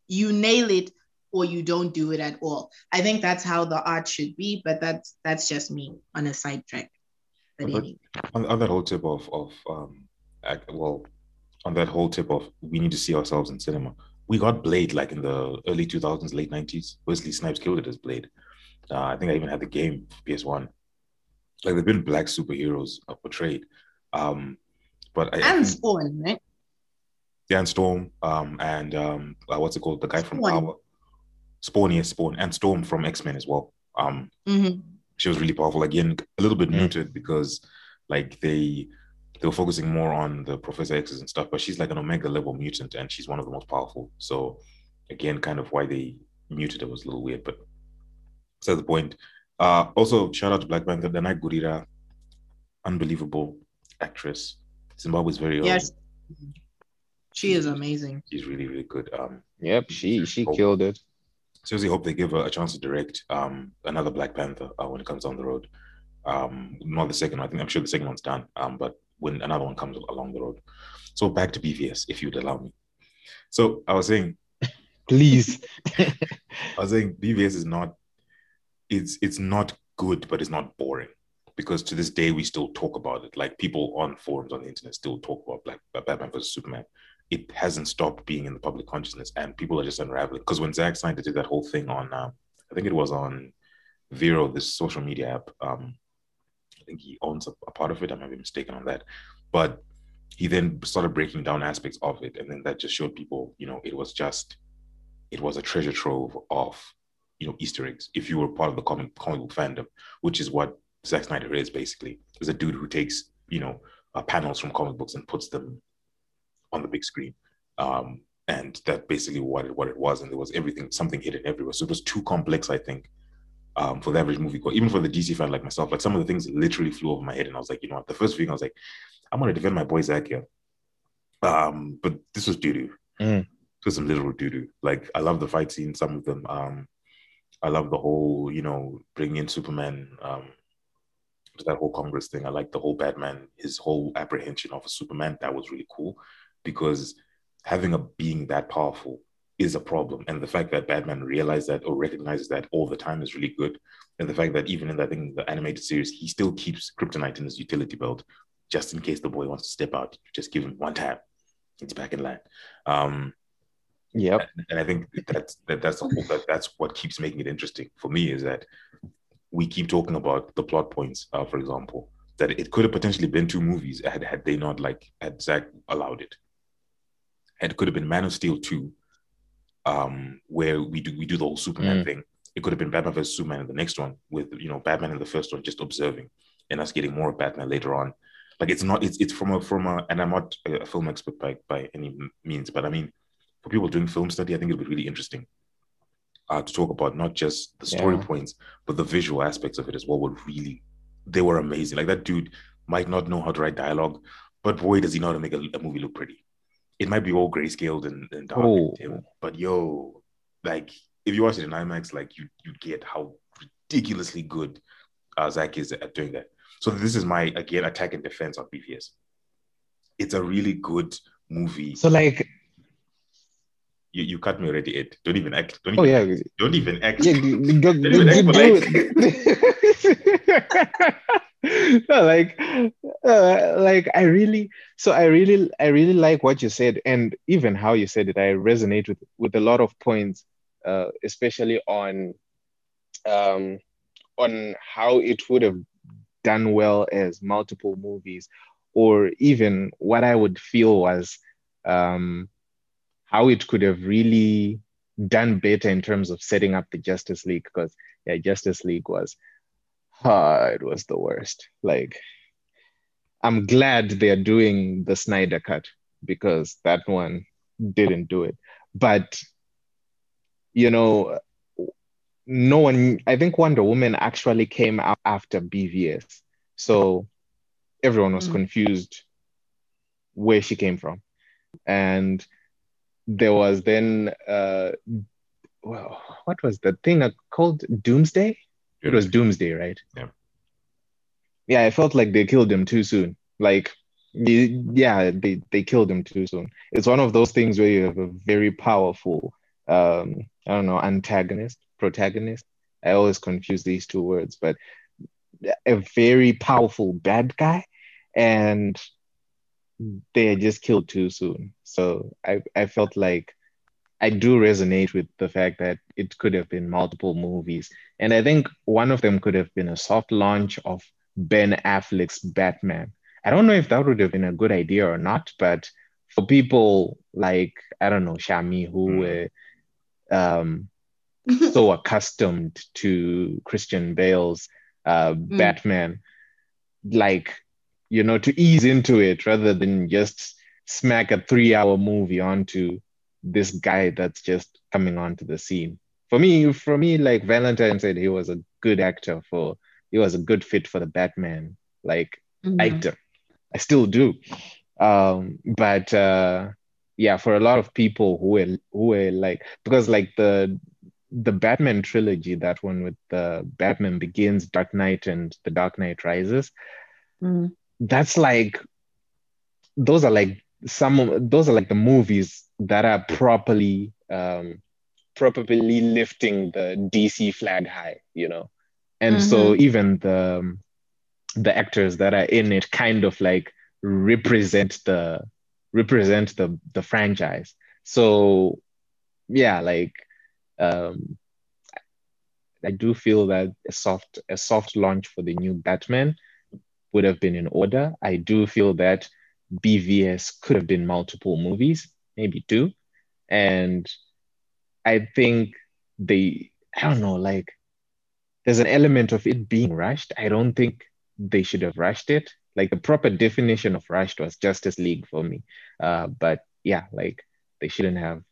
you nail it or you don't do it at all. I think that's how the art should be, but that's that's just me on a sidetrack. But anyway. on, on, that whole tip of of um, well, on that whole tip of we need to see ourselves in cinema. We got Blade like in the early 2000s, late 90s. Wesley Snipes killed it as Blade. Uh, I think I even had the game PS1. Like there've been black superheroes are portrayed, um, but I, and Spawn, right? Dan Storm, um, and um, uh, what's it called? The guy from Power. Spawn, yes, Spawn, and Storm from X Men as well. Um, mm-hmm. She was really powerful. Again, a little bit muted because like they they were focusing more on the Professor X's and stuff, but she's like an Omega level mutant, and she's one of the most powerful. So again, kind of why they muted it was a little weird, but that's the point. Uh, also, shout out to Black Panther, Danai Gurira, unbelievable actress. Zimbabwe's very yes. She is amazing. She's really, really good. Um, yep, she she hope, killed it. Seriously, hope they give her a chance to direct um another Black Panther uh, when it comes down the road. Um, not the second. I think I'm sure the second one's done. Um, but when another one comes along the road. So back to BVS, if you'd allow me. So I was saying, please. I was saying BVS is not. It's it's not good, but it's not boring because to this day we still talk about it. Like people on forums on the internet still talk about Black Batman versus Superman it hasn't stopped being in the public consciousness and people are just unraveling. Because when Zack Snyder did that whole thing on, uh, I think it was on Vero, this social media app, um, I think he owns a, a, part of it. I might be mistaken on that. But he then started breaking down aspects of it. And then that just showed people, you know, it was just, it was a treasure trove of, you know, Easter eggs. If you were part of the comic, comic book fandom, which is what Zack Snyder is basically, is a dude who takes, you know, uh, panels from comic books and puts them on the big screen. Um, and that basically what it, what it was. And there was everything, something hidden everywhere. So it was too complex, I think, um, for the average movie, even for the DC fan like myself. Like some of the things literally flew over my head, and I was like, you know, what? the first thing I was like, I'm gonna defend my boy Zack here. Um, but this was doo doo. Mm. This was some literal doo doo. Like I love the fight scene, some of them. Um, I love the whole, you know, bringing in Superman. Um, that whole Congress thing. I like the whole Batman, his whole apprehension of a Superman. That was really cool because having a being that powerful is a problem. And the fact that Batman realized that or recognizes that all the time is really good. And the fact that even in that thing, the animated series, he still keeps kryptonite in his utility belt just in case the boy wants to step out. Just give him one tap, it's back in line. Um, yeah, and, and, I think that's that, that's the whole, that, that's what keeps making it interesting for me is that we keep talking about the plot points, uh, for example, that it could have potentially been two movies had had they not like had Zack allowed it And it could have been Man of Steel 2, um, where we do we do the whole Superman mm. thing. It could have been Batman vs Superman in the next one, with you know Batman in the first one just observing, and us getting more of Batman later on. Like it's not it's it's from a from a and I'm not a film expert by by any means, but I mean for people doing film study, I think it would be really interesting uh, to talk about not just the story yeah. points, but the visual aspects of it as well. Were really they were amazing. Like that dude might not know how to write dialogue, but boy, does he know how to make a, a movie look pretty it might be all grayscaled and, and dark, oh. and but yo, like if you watch it in IMAX, like you you get how ridiculously good uh, Zack is at doing that. So this is my again attack and defense on BVS. It's a really good movie. So like you, you cut me already, Ed. Don't even act. Don't oh, even, yeah. Don't even act. Yeah, don't even act no, like uh, like i really so i really i really like what you said and even how you said it i resonate with with a lot of points uh, especially on um on how it would have done well as multiple movies, or even what I would feel was um, how it could have really done better in terms of setting up the Justice League. Because yeah, Justice League was, uh, it was the worst. Like, I'm glad they're doing the Snyder cut because that one didn't do it. But you know, no one, I think Wonder Woman actually came out after BVS. So everyone was mm. confused where she came from. And there was then, uh, well, what was the thing called Doomsday? It was Doomsday, right? Yeah. Yeah, I felt like they killed him too soon. Like, yeah, they, they killed him too soon. It's one of those things where you have a very powerful, um, I don't know, antagonist protagonist. I always confuse these two words, but a very powerful bad guy, and they just killed too soon. So I, I felt like I do resonate with the fact that it could have been multiple movies. And I think one of them could have been a soft launch of Ben Affleck's Batman. I don't know if that would have been a good idea or not, but for people like, I don't know, Shami, who mm. were um, so accustomed to Christian Bale's uh, mm. Batman, like, you know, to ease into it rather than just smack a three hour movie onto this guy that's just coming onto the scene. For me, for me, like Valentine said, he was a good actor for, he was a good fit for the Batman, like mm-hmm. actor. I still do. Um, but uh, yeah, for a lot of people who were who were like because like the the Batman trilogy, that one with the Batman Begins, Dark Knight, and The Dark Knight Rises, mm. That's like those are like some those are like the movies that are properly um, properly lifting the DC flag high, you know. And mm-hmm. so even the the actors that are in it kind of like represent the represent the the franchise. So yeah, like um, I do feel that a soft a soft launch for the new Batman would have been in order. I do feel that BVS could have been multiple movies, maybe two, and I think they I don't know like there's an element of it being rushed. I don't think they should have rushed it. Like the proper definition of rushed was Justice League for me. Uh, but yeah, like they shouldn't have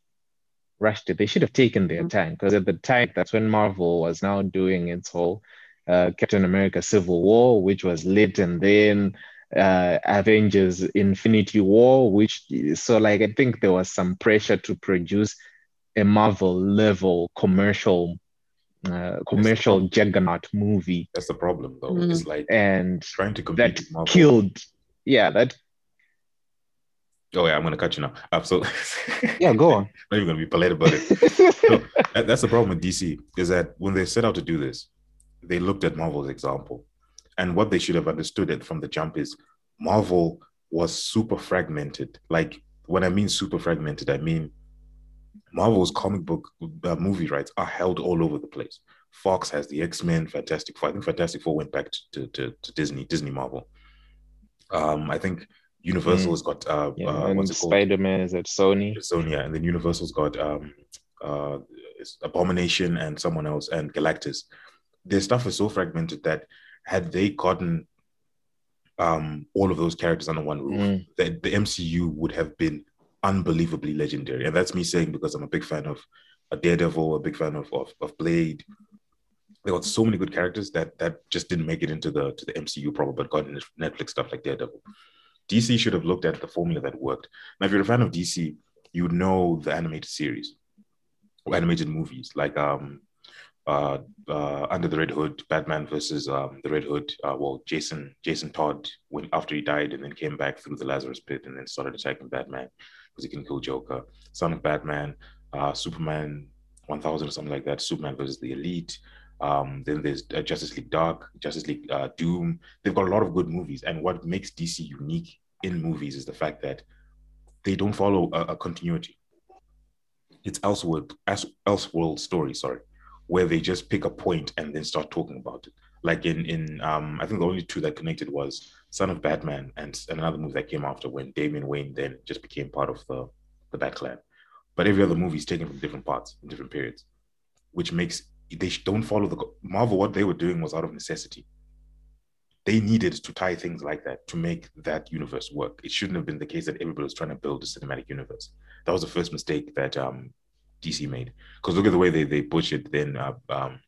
rushed it. They should have taken their mm-hmm. time because at the time, that's when Marvel was now doing its whole uh, Captain America Civil War, which was lit, and then uh, Avengers Infinity War, which so like I think there was some pressure to produce a Marvel level commercial uh, commercial juggernaut movie. That's the problem, though. Mm. It's like and trying to compete that killed. Yeah, that Oh yeah, I'm gonna cut you now. Absolutely. Yeah, go on. not even gonna be polite about it. so, that's the problem with DC is that when they set out to do this, they looked at Marvel's example, and what they should have understood it from the jump is Marvel was super fragmented. Like when I mean super fragmented, I mean Marvel's comic book uh, movie rights are held all over the place. Fox has the X Men, Fantastic Four. I think Fantastic Four went back to, to, to Disney, Disney Marvel. Um, I think Universal mm. has got uh, yeah, uh what's it called? Spider Man is at Sony. Sony, yeah, and then Universal's got um uh Abomination and someone else and Galactus. Their stuff is so fragmented that had they gotten um all of those characters under one roof, mm. the, the MCU would have been unbelievably legendary. And that's me saying because I'm a big fan of a Daredevil, a big fan of of, of Blade. They got so many good characters that that just didn't make it into the to the MCU proper, but got into Netflix stuff like Daredevil. DC should have looked at the formula that worked. Now, if you're a fan of DC, you would know the animated series or animated movies like um, uh, uh, Under the Red Hood, Batman versus um, the Red Hood. Uh, well, Jason Jason Todd went after he died and then came back through the Lazarus Pit and then started attacking Batman because he can kill Joker. Son of Batman, uh, Superman 1000 or something like that. Superman versus the Elite. Um, then there's uh, Justice League Dark, Justice League Doom. They've got a lot of good movies, and what makes DC unique in movies is the fact that they don't follow a, a continuity. It's Elseworld, Elseworld story, sorry, where they just pick a point and then start talking about it. Like in in um, I think the only two that connected was Son of Batman and, another movie that came after when Damian Wayne then just became part of the the Bat Clan. But every other movie is taken from different parts in different periods, which makes they don't follow the Marvel. What they were doing was out of necessity. They needed to tie things like that to make that universe work. It shouldn't have been the case that everybody was trying to build a cinematic universe. That was the first mistake that um, DC made. Because look at the way they they butchered then uh, um,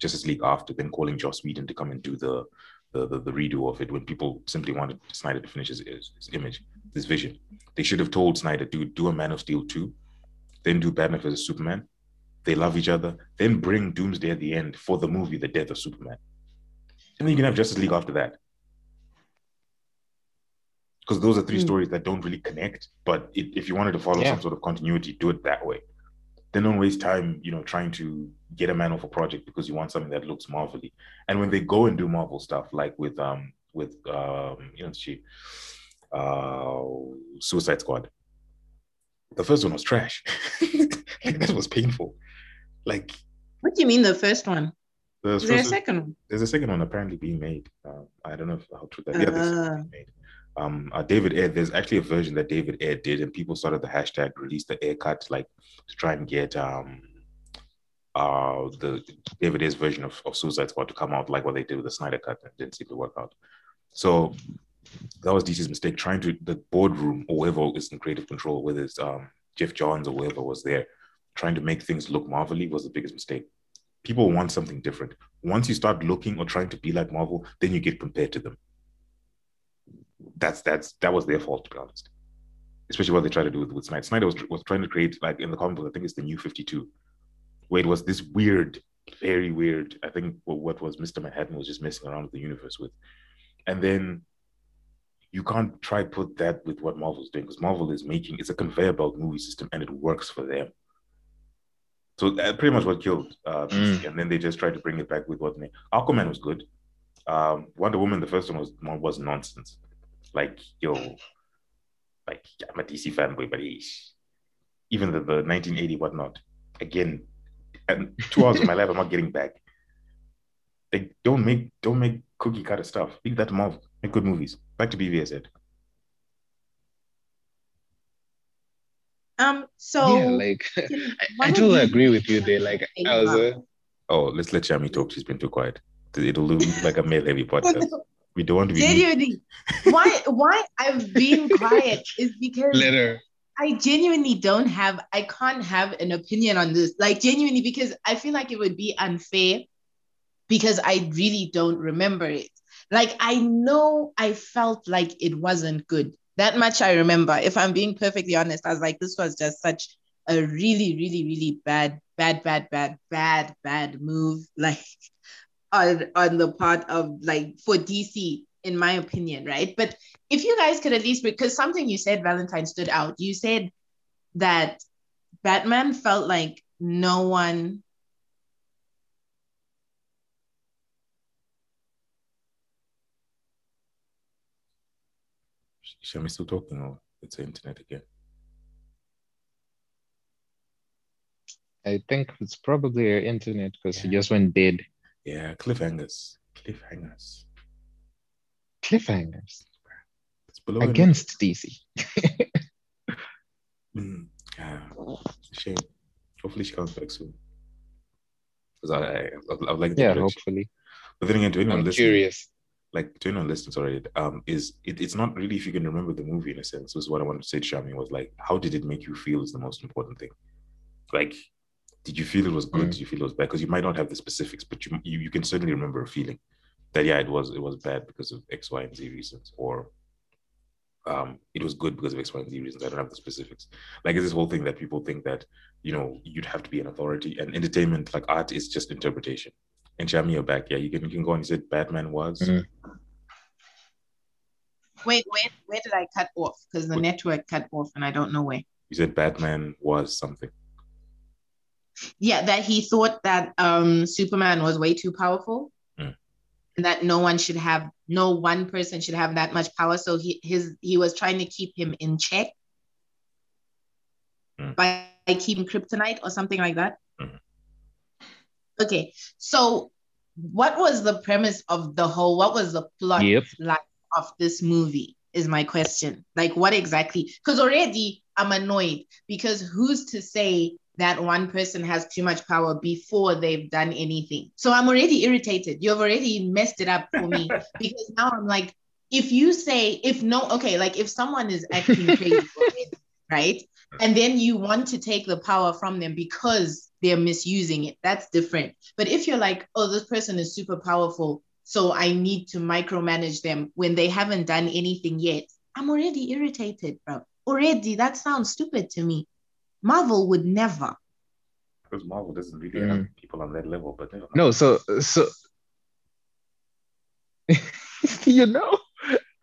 Justice League after, then calling Joss Whedon to come and do the the, the, the redo of it when people simply wanted Snyder to finish his, his, his image, his vision. They should have told Snyder, do do a Man of Steel 2, then do Batman vs Superman. They love each other. Then bring Doomsday at the end for the movie The Death of Superman. And then you can have Justice League after that. Because those are three mm. stories that don't really connect. But it, if you wanted to follow yeah. some sort of continuity, do it that way. Then don't waste time, you know, trying to get a man off a project because you want something that looks marvelly. And when they go and do Marvel stuff, like with um with um you know she uh Suicide Squad, the first one was trash. like, that was painful. Like, what do you mean the first one? The Is there a second one? There's a second one apparently being made. Uh, I don't know if, how true that. Yeah, there's uh. Um, uh, David Ayer. There's actually a version that David Ayer did, and people started the hashtag release the Ayer cut, like to try and get um uh the David Ayer's version of, of Suicide Squad to come out like what they did with the Snyder cut. It didn't seem to work out. So that was DC's mistake, trying to the boardroom or whoever is in creative control, whether it's um, Geoff Johns or whoever was there, trying to make things look Marvelly was the biggest mistake. People want something different. Once you start looking or trying to be like Marvel, then you get compared to them. That's that's that was their fault, to be honest. Especially what they tried to do with, with Snyder. Snyder was, was trying to create like in the comic book, I think it's the new 52, where it was this weird, very weird. I think what was Mr. Manhattan was just messing around with the universe with. And then you can't try put that with what Marvel's doing because Marvel is making it's a conveyor belt movie system and it works for them. So that pretty much what killed uh, mm. and then they just tried to bring it back with what Aquaman was good. Um, Wonder Woman, the first one was was nonsense. Like yo, like I'm a DC fanboy, but even the, the 1980 whatnot, again, and two hours of my life I'm not getting back. Like don't make don't make cookie cutter stuff. Leave that to Marvel. Make good movies. Back to BVS Ed. Um. So yeah, like I, totally agree with you. There, like I was. Uh... Oh, let's let Shami talk. She's been too quiet. It'll look like a male heavy podcast. We don't want to be genuinely. why? Why I've been quiet is because Later. I genuinely don't have. I can't have an opinion on this. Like genuinely, because I feel like it would be unfair because I really don't remember it. Like I know I felt like it wasn't good. That much I remember. If I'm being perfectly honest, I was like, this was just such a really, really, really bad, bad, bad, bad, bad, bad move. Like on on the part of like for DC, in my opinion, right? But if you guys could at least because something you said, Valentine stood out. You said that Batman felt like no one Shall we still talking or it's the internet again? I think it's probably your internet because yeah. he just went dead. Yeah, cliffhangers. Cliffhangers. Cliffhangers. It's below Against DC. mm, yeah, shame. Hopefully she comes back soon. Because I, I, I, would like Yeah, hopefully. But then again, to anyone I'm listening, curious like to anyone listening, sorry, um, is it, it's not really if you can remember the movie in a sense. Was what I wanted to say to Shami was like, how did it make you feel is the most important thing. Like, did you feel it was good? Mm. Did you feel it was bad? Because you might not have the specifics, but you, you you can certainly remember a feeling that yeah, it was it was bad because of X, Y, and Z reasons, or um, it was good because of X, Y, and Z reasons. I don't have the specifics. Like it's this whole thing that people think that you know you'd have to be an authority, and entertainment, like art, is just interpretation and Shami, you're back. Yeah, you can you can go on. You said Batman was. Mm-hmm. Wait, wait, where did I cut off? Because the network cut off, and I don't know where. You said Batman was something. Yeah, that he thought that um, Superman was way too powerful, mm. and that no one should have, no one person should have that much power. So he his he was trying to keep him in check mm. by, by keeping kryptonite or something like that. Mm. Okay, so what was the premise of the whole? What was the plot Yep. like of this movie? Is my question. Like, what exactly? Because already I'm annoyed because who's to say that one person has too much power before they've done anything? So I'm already irritated. You've already messed it up for me because now I'm like, if you say, if no, okay, like if someone is acting crazy, right? And then you want to take the power from them because they're misusing it, that's different. But if you're like, oh, this person is super powerful, so I need to micromanage them when they haven't done anything yet, I'm already irritated, bro. Already, that sounds stupid to me. Marvel would never. Because Marvel doesn't really Mm. have people on that level, but never. No, so so you know,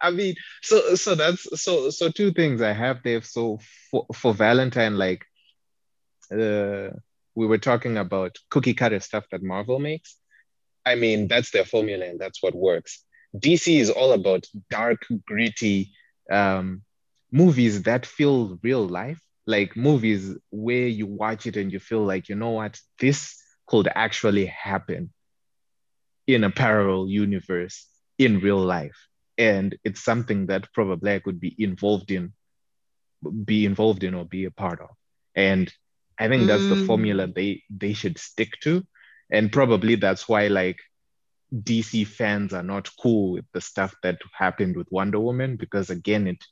I mean, so so that's so so two things I have there. So for for Valentine, like uh we were talking about cookie cutter stuff that Marvel makes. I mean, that's their formula and that's what works. DC is all about dark, gritty um movies that feel real life, like movies where you watch it and you feel like, you know what, this could actually happen in a parallel universe in real life. And it's something that probably I could be involved in, be involved in or be a part of. And I think that's the Mm. formula they they should stick to. And probably that's why like DC fans are not cool with the stuff that happened with Wonder Woman because again it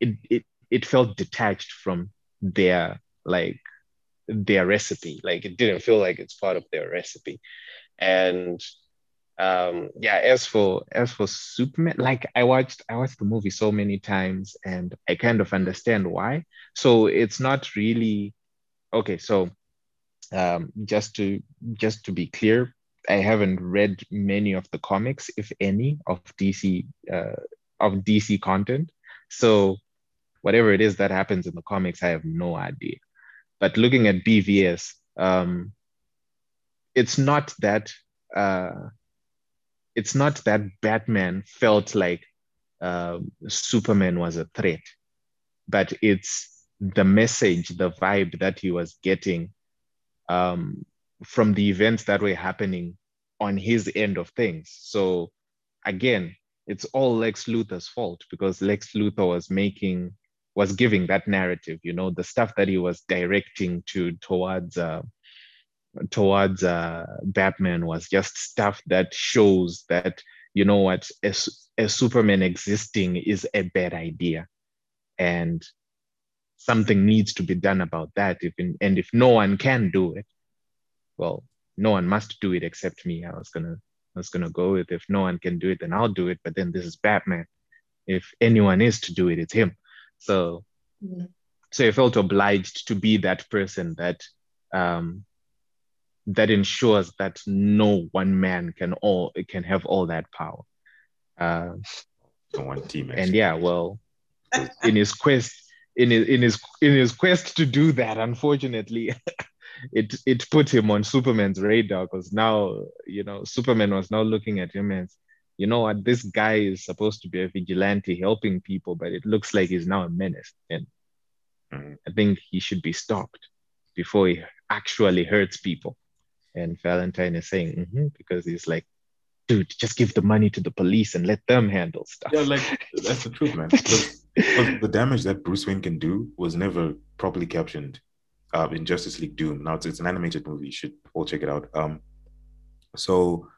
it it, it felt detached from their like their recipe. Like it didn't feel like it's part of their recipe. And um yeah, as for as for Superman, like I watched I watched the movie so many times and I kind of understand why. So it's not really okay, so um just to just to be clear, I haven't read many of the comics, if any, of DC uh, of DC content. So whatever it is that happens in the comics, I have no idea. But looking at BVS, um, it's not that uh, it's not that Batman felt like um Superman was a threat, but it's the message, the vibe that he was getting um, from the events that were happening on his end of things. So again, it's all Lex Luthor's fault because Lex Luthor was making was giving that narrative, you know, the stuff that he was directing to towards uh, towards uh, Batman was just stuff that shows that you know what a, a Superman existing is a bad idea, and something needs to be done about that. If in, and if no one can do it, well, no one must do it except me. I was gonna I was gonna go with if no one can do it, then I'll do it. But then this is Batman. If anyone is to do it, it's him. So Yeah. so I felt obliged to be that person that um, that ensures that no one man can all can have all that power. Uh, one team. and yeah, well, in his quest in his in his in his quest to do that, unfortunately, it it put him on Superman's radar because now you know Superman was now looking at him as you know what this guy is supposed to be a vigilante helping people, but it looks like he's now a menace, and Mhm. I think he should be stopped before he actually hurts people. And Valentine is saying "Mhm," because he's like, dude, just give the money to the police and let them handle stuff. Yeah, like that's the truth, man. Because the damage that Bruce Wayne can do was never properly captioned uh, in Justice League Doom. Now it's, it's an animated movie. You should all check it out. Um, so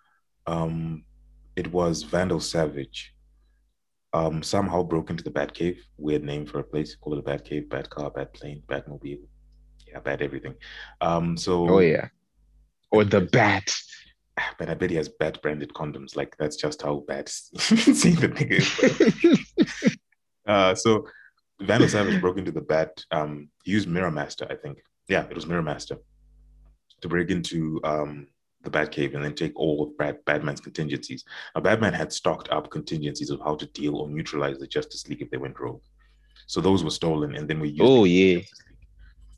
um, it was Vandal Savage. Um, somehow broke into the Batcave. Weird name for a place. Call it a Batcave, Batcar, Batplane, Batmobile. Yeah, Bat everything. Um, so Oh yeah. Or the bat. but I bet he has bat branded condoms. Like that's just how bad seeing the nigga is. Uh, so Vandal Savage broke into the bat. Um, he used Mirror Master, I think. Yeah, it was Mirror Master to break into um, the Batcave and then take all of Bat- Batman's contingencies. Now, Batman had stocked up contingencies of how to deal or neutralize the Justice League if they went rogue. So those were stolen and then we used. Oh yeah.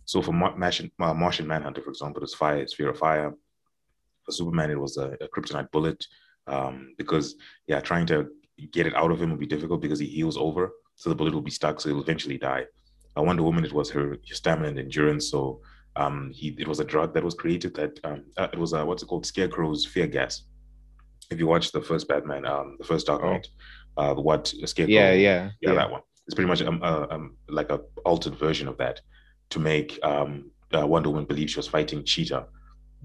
So for Mar- Martian, uh, Martian Manhunter, for example, it was fire, sphere of fire. For Superman, it was a, a kryptonite bullet um, because yeah, trying to get it out of him would be difficult because he heals over, so the bullet will be stuck, so he'll eventually die. Uh, Wonder Woman, it was her stamina and endurance, so Um, he it was a drug that was created that um, uh, it was a what's it called Scarecrow's fear gas. If you watch the first Batman, um, the first Dark Oh. Knight, uh, what Scarecrow, Yeah, yeah, yeah, yeah. that one. It's pretty much um, uh, um like a altered version of that to make um uh, Wonder Woman believe she was fighting Cheetah,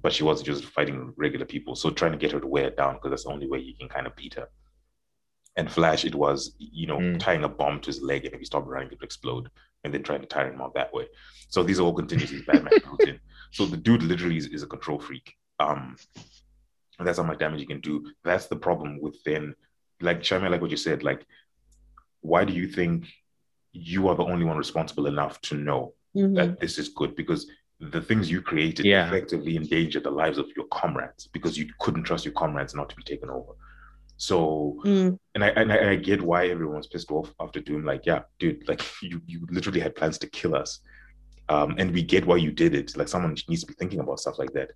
but she wasn't just fighting regular people. So trying to get her to wear it down because that's the only way you can kind of beat her. And Flash, it was you know Mm. tying a bomb to his leg, and if he stopped running, it would explode, and then trying to tire him out that way. So these are all contingencies Batman built in. So the dude literally is, is a control freak. Um, and that's how much damage you can do. That's the problem with then, like Shami, like what you said, like, why do you think you are the only one responsible enough to know Mhm. that this is good? Because the things you created Yeah. effectively endangered the lives of your comrades because you couldn't trust your comrades not to be taken over. So Mm. and I, and I and I get why everyone's pissed off after Doom. Like, yeah, dude, like you you literally had plans to kill us, um, and we get why you did it. Like, someone needs to be thinking about stuff like that.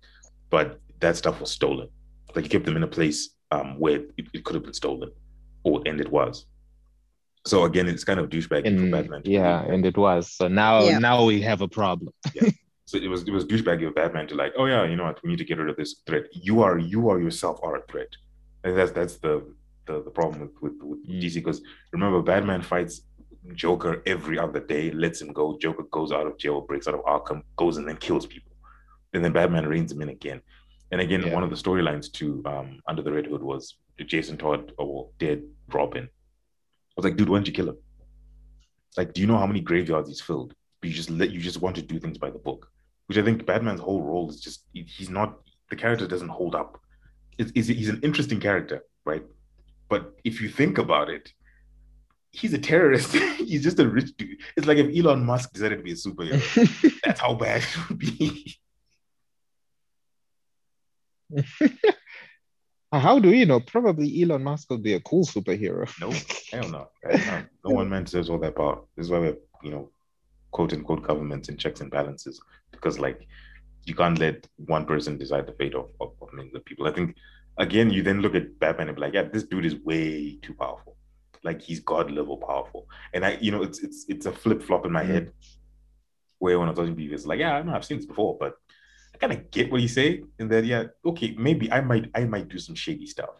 But that stuff was stolen. Like, you kept them in a place um where it, it could have been stolen, or and it was. So again, it's kind of douchebag for And Batman. to yeah, and it was. So now Yeah. now we have a problem. yeah. So it was it was douchebag of Batman to like, oh yeah, you know what, we need to get rid of this threat. You are you are yourself are a threat, and that's that's the the, the problem with with, with Mm. DC because remember Batman fights Joker every other day, lets him go. Joker goes out of jail, breaks out of Arkham, goes and then kills people, and then Batman reins him in again. And again, Yeah. one of the storylines to um, Under the Red Hood was Jason Todd or dead Robin. I was like, dude, why don't you kill him? Like, do you know how many graveyards he's filled? But you just let you just want to do things by the book, which I think Batman's whole role is just he- he's not the character doesn't hold up. He's an interesting character, right? But if you think about it, he's a terrorist. he's just a rich dude. It's like if Elon Musk decided to be a superhero. That's how bad it would be. How do you know? Probably Elon Musk would be a cool superhero. No, hell no. Hell no. No one man deserves all that power. This is why we have, you know, quote unquote governments and checks and balances. Because like you can't let one person decide the fate of, of, of millions of people. I think again you then look at Batman and be like, yeah, this dude is way too powerful. Like he's god level powerful. And I, you know, it's it's it's a flip flop in my Mhm. head where when I'm talking to people, it's like, yeah, I know I've seen this before, but I kind of get what you say. And then yeah, okay, maybe I might I might do some shady stuff.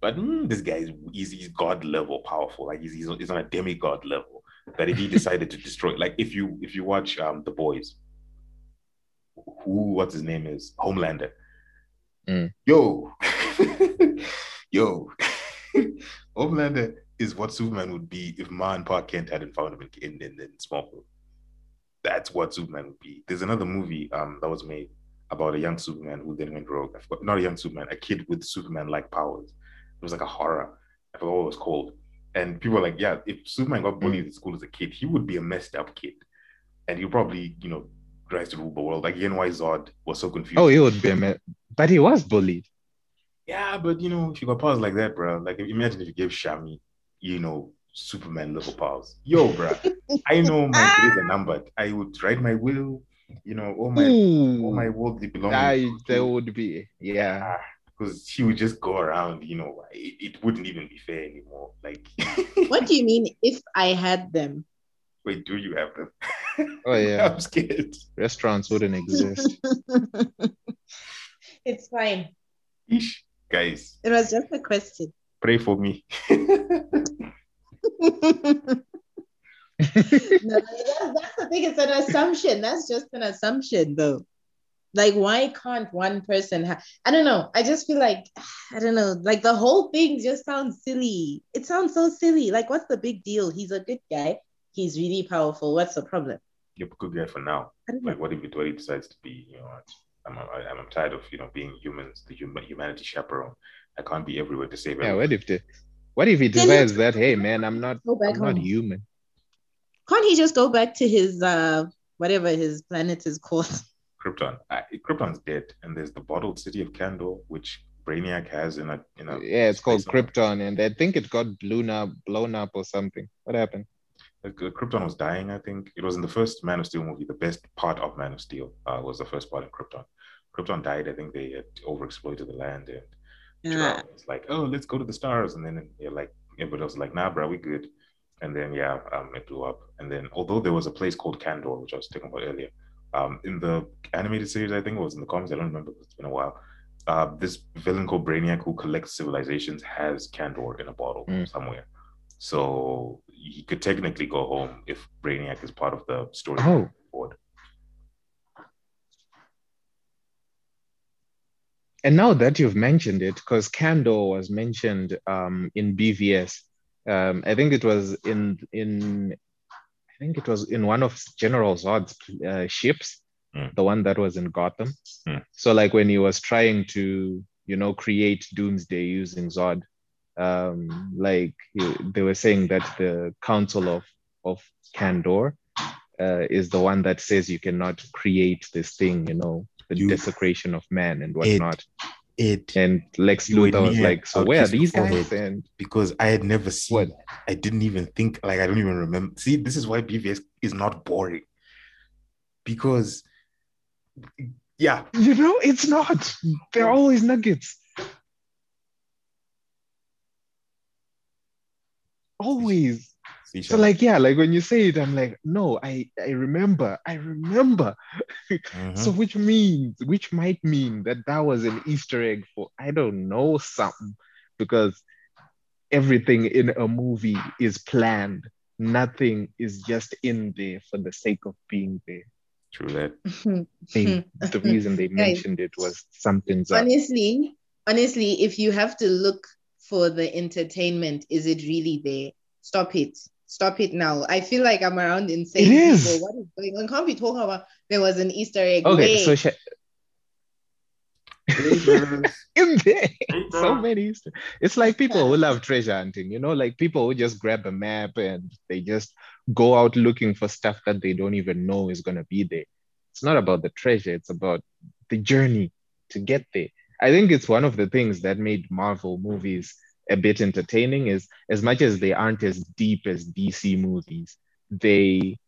But mm, this guy is he's, he's god level powerful. Like he's, he's he's on a demigod level. That if he decided to destroy, like if you if you watch um the boys, who what's his name is Homelander. Mm. Yo, yo, Homelander is what Superman would be if Ma and Pa Kent hadn't found him in in, in, in Smallville. That's what Superman would be. There's another movie um that was made about a young Superman who then went rogue. I forgot, not a young Superman, a kid with Superman-like powers. It was like a horror. I forgot what it was called. And people were like, yeah, if Superman got bullied at school as a kid, he would be a messed up kid. And he probably, you know, tries to rule the world. Like Ian Why Zod was so confused. Oh, he would be a man. But he was bullied. Yeah, but you know, if you got powers like that, bro, like imagine if you gave Shami, you know, Superman level powers. Yo, bro, I know my days are numbered. I would write my will, you know, all my all my Ooh, worldly I, belongings. there would be. Yeah. Ah, because she would just go around, you know, it, it wouldn't even be fair anymore. Like, What do you mean if I had them? Wait, do you have them? Oh, yeah. I'm scared. Restaurants wouldn't exist. it's fine. Ish. Guys, It was just a question. pray for me. no, that's, that's the thing. It's an assumption. That's just an assumption, though. Like, why can't one person have? I don't know. I just feel like I don't know. Like the whole thing just sounds silly. It sounds so silly. Like, what's the big deal? He's a good guy. He's really powerful. What's the problem? You're a good guy for now. I don't know. Like, what if it, what he decides to be, you know, I'm, I'm, I'm tired of, you know, being humans, the human, humanity chaperone. I can't be everywhere to save Yeah, what if the what if he decides that, hey man, I'm not Go back I'm not home. human. Can't he just go back to his uh whatever his planet is called? Krypton. I, Krypton's dead, and there's the bottled city of Kandor, which Brainiac has in a, in a Yeah, it's called space- Krypton, and I think it got blown up, blown up or something. What happened? Like, uh, Krypton was dying, I think. It was in the first Man of Steel movie. The best part of Man of Steel uh, was the first part of Krypton. Krypton died. I think they had overexploited the land, and Yeah. Jor was like, "Oh, let's go to the stars." And then yeah, like everybody else was like, "Nah, bro, we good." And then yeah, um, it blew up. And then although there was a place called Kandor, which I was talking about earlier, Um, in the animated series, I think it was in the comics. I don't remember. It's been a while. Uh, this villain called Brainiac, who collects civilizations, has Kandor in a bottle Mm. somewhere. So he could technically go home if Brainiac is part of the story. Oh. forward. And now that you've mentioned it, because Kandor was mentioned um, in BVS, um, I think it was in in I think it was in one of General Zod's uh, ships, Hmm. the one that was in Gotham. Hmm. So like when he was trying to you know create Doomsday using Zod, um, like they were saying that the Council of of Kandor uh, is the one that says you cannot create this thing, you know, the You- desecration of man and whatnot. It And Lex Luthor was like, "So where are these guys?" And because I had never seen. What? I didn't even think. Like I don't even remember. See, this is why BVS is not boring. Because, yeah, you know, it's not. They're always nuggets. Always. So like, yeah, like when you say it, I'm like, no, I I remember, I remember. Mhm. So which means, which might mean that that was an Easter egg for I don't know something, because everything in a movie is planned. Nothing is just in there for the sake of being there. true that. They, the reason they mentioned it was something's up. honestly, honestly, if you have to look for the entertainment, is it really there? Stop it. Stop it now. I feel like I'm around insane It is. people. What is going on? Can't be talking about there was an Easter egg. Okay, Wait. so sh- in there, so many. Easter- It's like people who love treasure hunting, you know, like people who just grab a map and they just go out looking for stuff that they don't even know is gonna be there. It's not about the treasure; it's about the journey to get there. I think it's one of the things that made Marvel movies a bit entertaining. Is as much as they aren't as deep as DC movies, they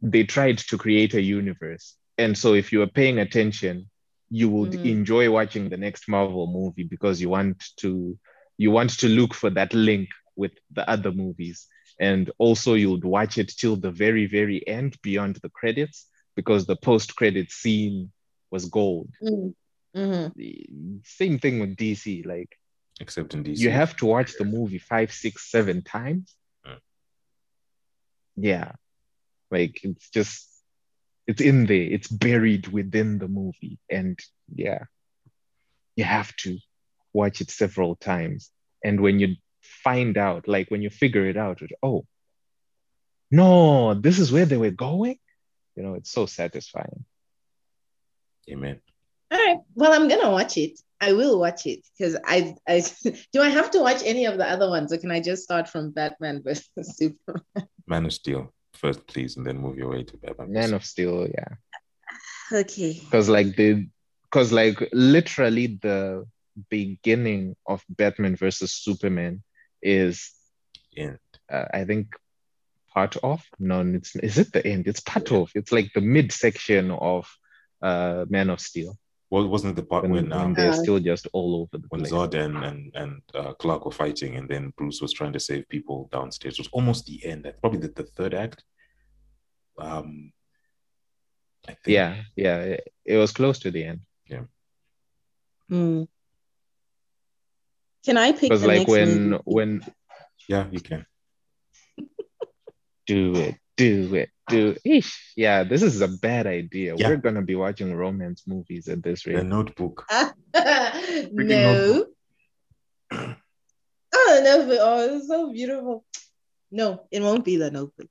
they tried to create a universe, and so if you are paying attention, you would Mhm. enjoy watching the next Marvel movie because you want to you want to look for that link with the other movies. And also you would watch it till the very, very end beyond the credits because the post-credit scene was gold. Mm. Mhm. Same thing with DC. Like Except in DC. you have to watch the movie five, six, seven times. Mm. Yeah. Like it's just it's in there, it's buried within the movie. And yeah, you have to watch it several times. And when you find out, like when you figure it out, oh, no, this is where they were going. You know, it's so satisfying. Amen. All right. Well, I'm gonna watch it. I will watch it because I, I do. I have to watch any of the other ones, or can I just start from Batman versus Superman? Man of Steel first, please, and then move your way to Batman. Man of Steel, yeah. Okay. because like the because like literally the beginning of batman versus superman is Yeah. uh, i think part of no it's is it the end it's part of it's like the midsection of uh man of steel Well, wasn't it the part when, when, when um, they're Uh, still just all over the when place Zod and and, and uh, Clark were fighting, and then Bruce was trying to save people downstairs. It was almost the end. That's probably the, the third act. Um, I think. yeah yeah it, it was close to the end Yeah. Hmm. Can I pick because the like next when movie? when Yeah, you can. do it do it do ish yeah this is a bad idea Yeah. we're gonna be watching romance movies at this rate. The rate Notebook. no. Oh, the notebook. Oh, it's so beautiful. No, it won't be the notebook.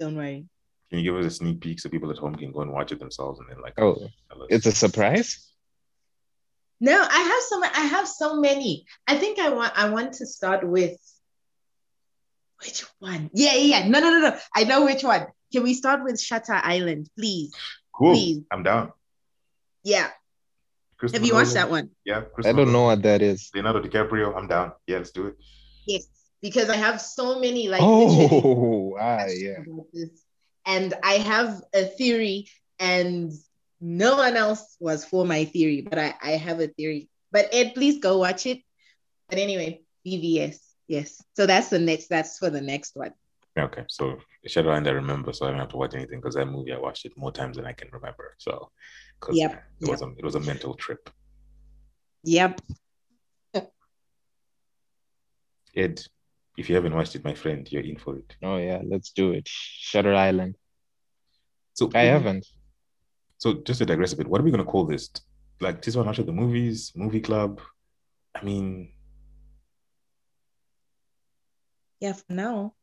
Don't worry. Can you give us a sneak peek so people at home can go and watch it themselves and then like oh it's a surprise No, I have so I have so many. I think I want I want to start with which one? Yeah, yeah, yeah. No, no, no, no. I know which one. Can we start with Shutter Island, please? cool. please. I'm down. Yeah. Have you watched Nolan. that one? Yeah. I don't know what that is. Leonardo DiCaprio. I'm down. Yeah, let's do it. Yes. Because I have so many like literally Oh, ah, questions yeah. about this. And I have a theory, and no one else was for my theory, but I, I have a theory. But Ed, please go watch it. But anyway, BVS. Yes. So that's the next, that's for the next one. Okay, so Shutter Island I remember, so I don't have to watch anything because that movie I watched it more times than I can remember. So, because Yep, it was a it was a mental trip. Yep. Ed, if you haven't watched it, my friend, you're in for it. Oh yeah, let's do it. Shutter Island. So I haven't. So just to digress a bit, what are we gonna call this? Like this one after the movies, movie club. I mean, Yeah, for now.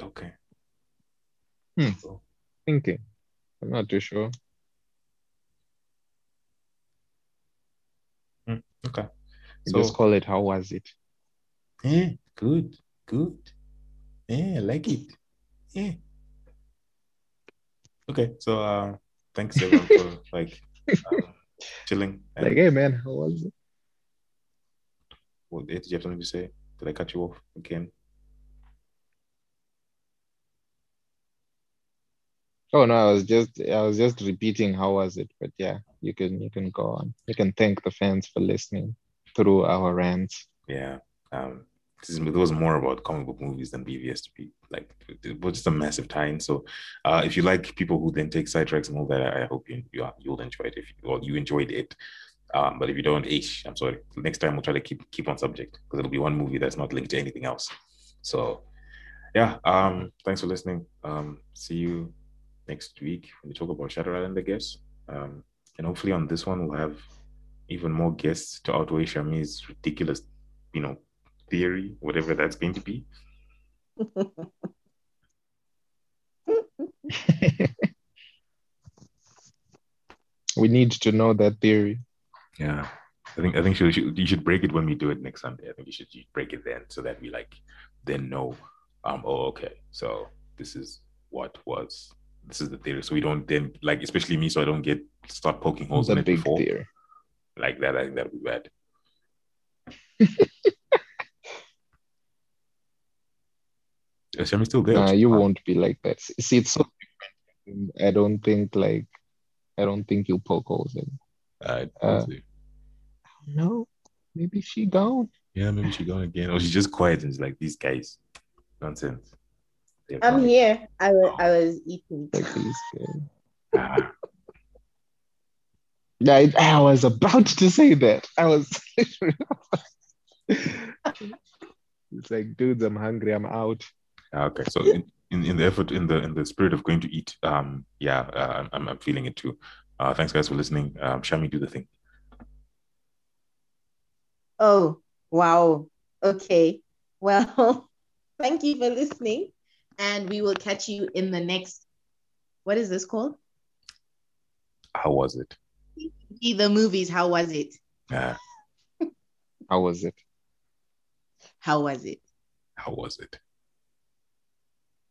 okay. Hmm. So, Thinking. I'm not too sure. okay. We So Just call it how was it? yeah, good, good. Yeah, I like it. Yeah. Okay, so uh thanks everyone for like um, chilling. And Like, hey man, how was it? What did you have something to say? Did I cut you off again? Oh no, I was just I was just repeating how was it, but yeah, you can you can go on. You can thank the fans for listening through our rants. Yeah. Um, this it was more about comic book movies than BVS to be like it was just a massive tie-in. So, uh, if you like people who then take sidetracks and all that, I, I hope you, you you'll enjoy it. If you, well, you enjoyed it, um, but if you don't, ish, I'm sorry. Next time we'll try to keep keep on subject because it'll be one movie that's not linked to anything else. So, yeah. Um, thanks for listening. Um, see you next week when we talk about Shutter Island, I guess. Um, and hopefully on this one we'll have even more guests to outweigh Shami's ridiculous, you know, theory, whatever that's going to be. We need to know that theory. Yeah. I think I think you should you should break it when we do it next Sunday. I think you should you break it then so that we like then know um oh okay so this is what was this is the theory so we don't then like especially me so I don't get start poking holes in The it big before theory. like that I think that'd be bad. Is Shami still there? Nah, you won't be like that. See, it's so different. I don't think like I don't think you poke holes in. Uh, Uh, No, maybe she gone. yeah, maybe she gone again, or she's just quiet and it's like these guys, nonsense. They're I'm fine. here. I was I was eating. Like these guys. Ah, Yeah, I, I was about to say that. I was it's like, dudes, I'm hungry. I'm out. ah, okay, so in, in, in the effort, in the in the spirit of going to eat, um, yeah, uh, I'm I'm feeling it too. Uh, thanks guys for listening. Um, Shami, do the thing. Oh, wow. Okay. Well, thank you for listening. And we will catch you in the next, what is this called? How was it? The movies. How was it? Uh, How was it? How was it? how was it?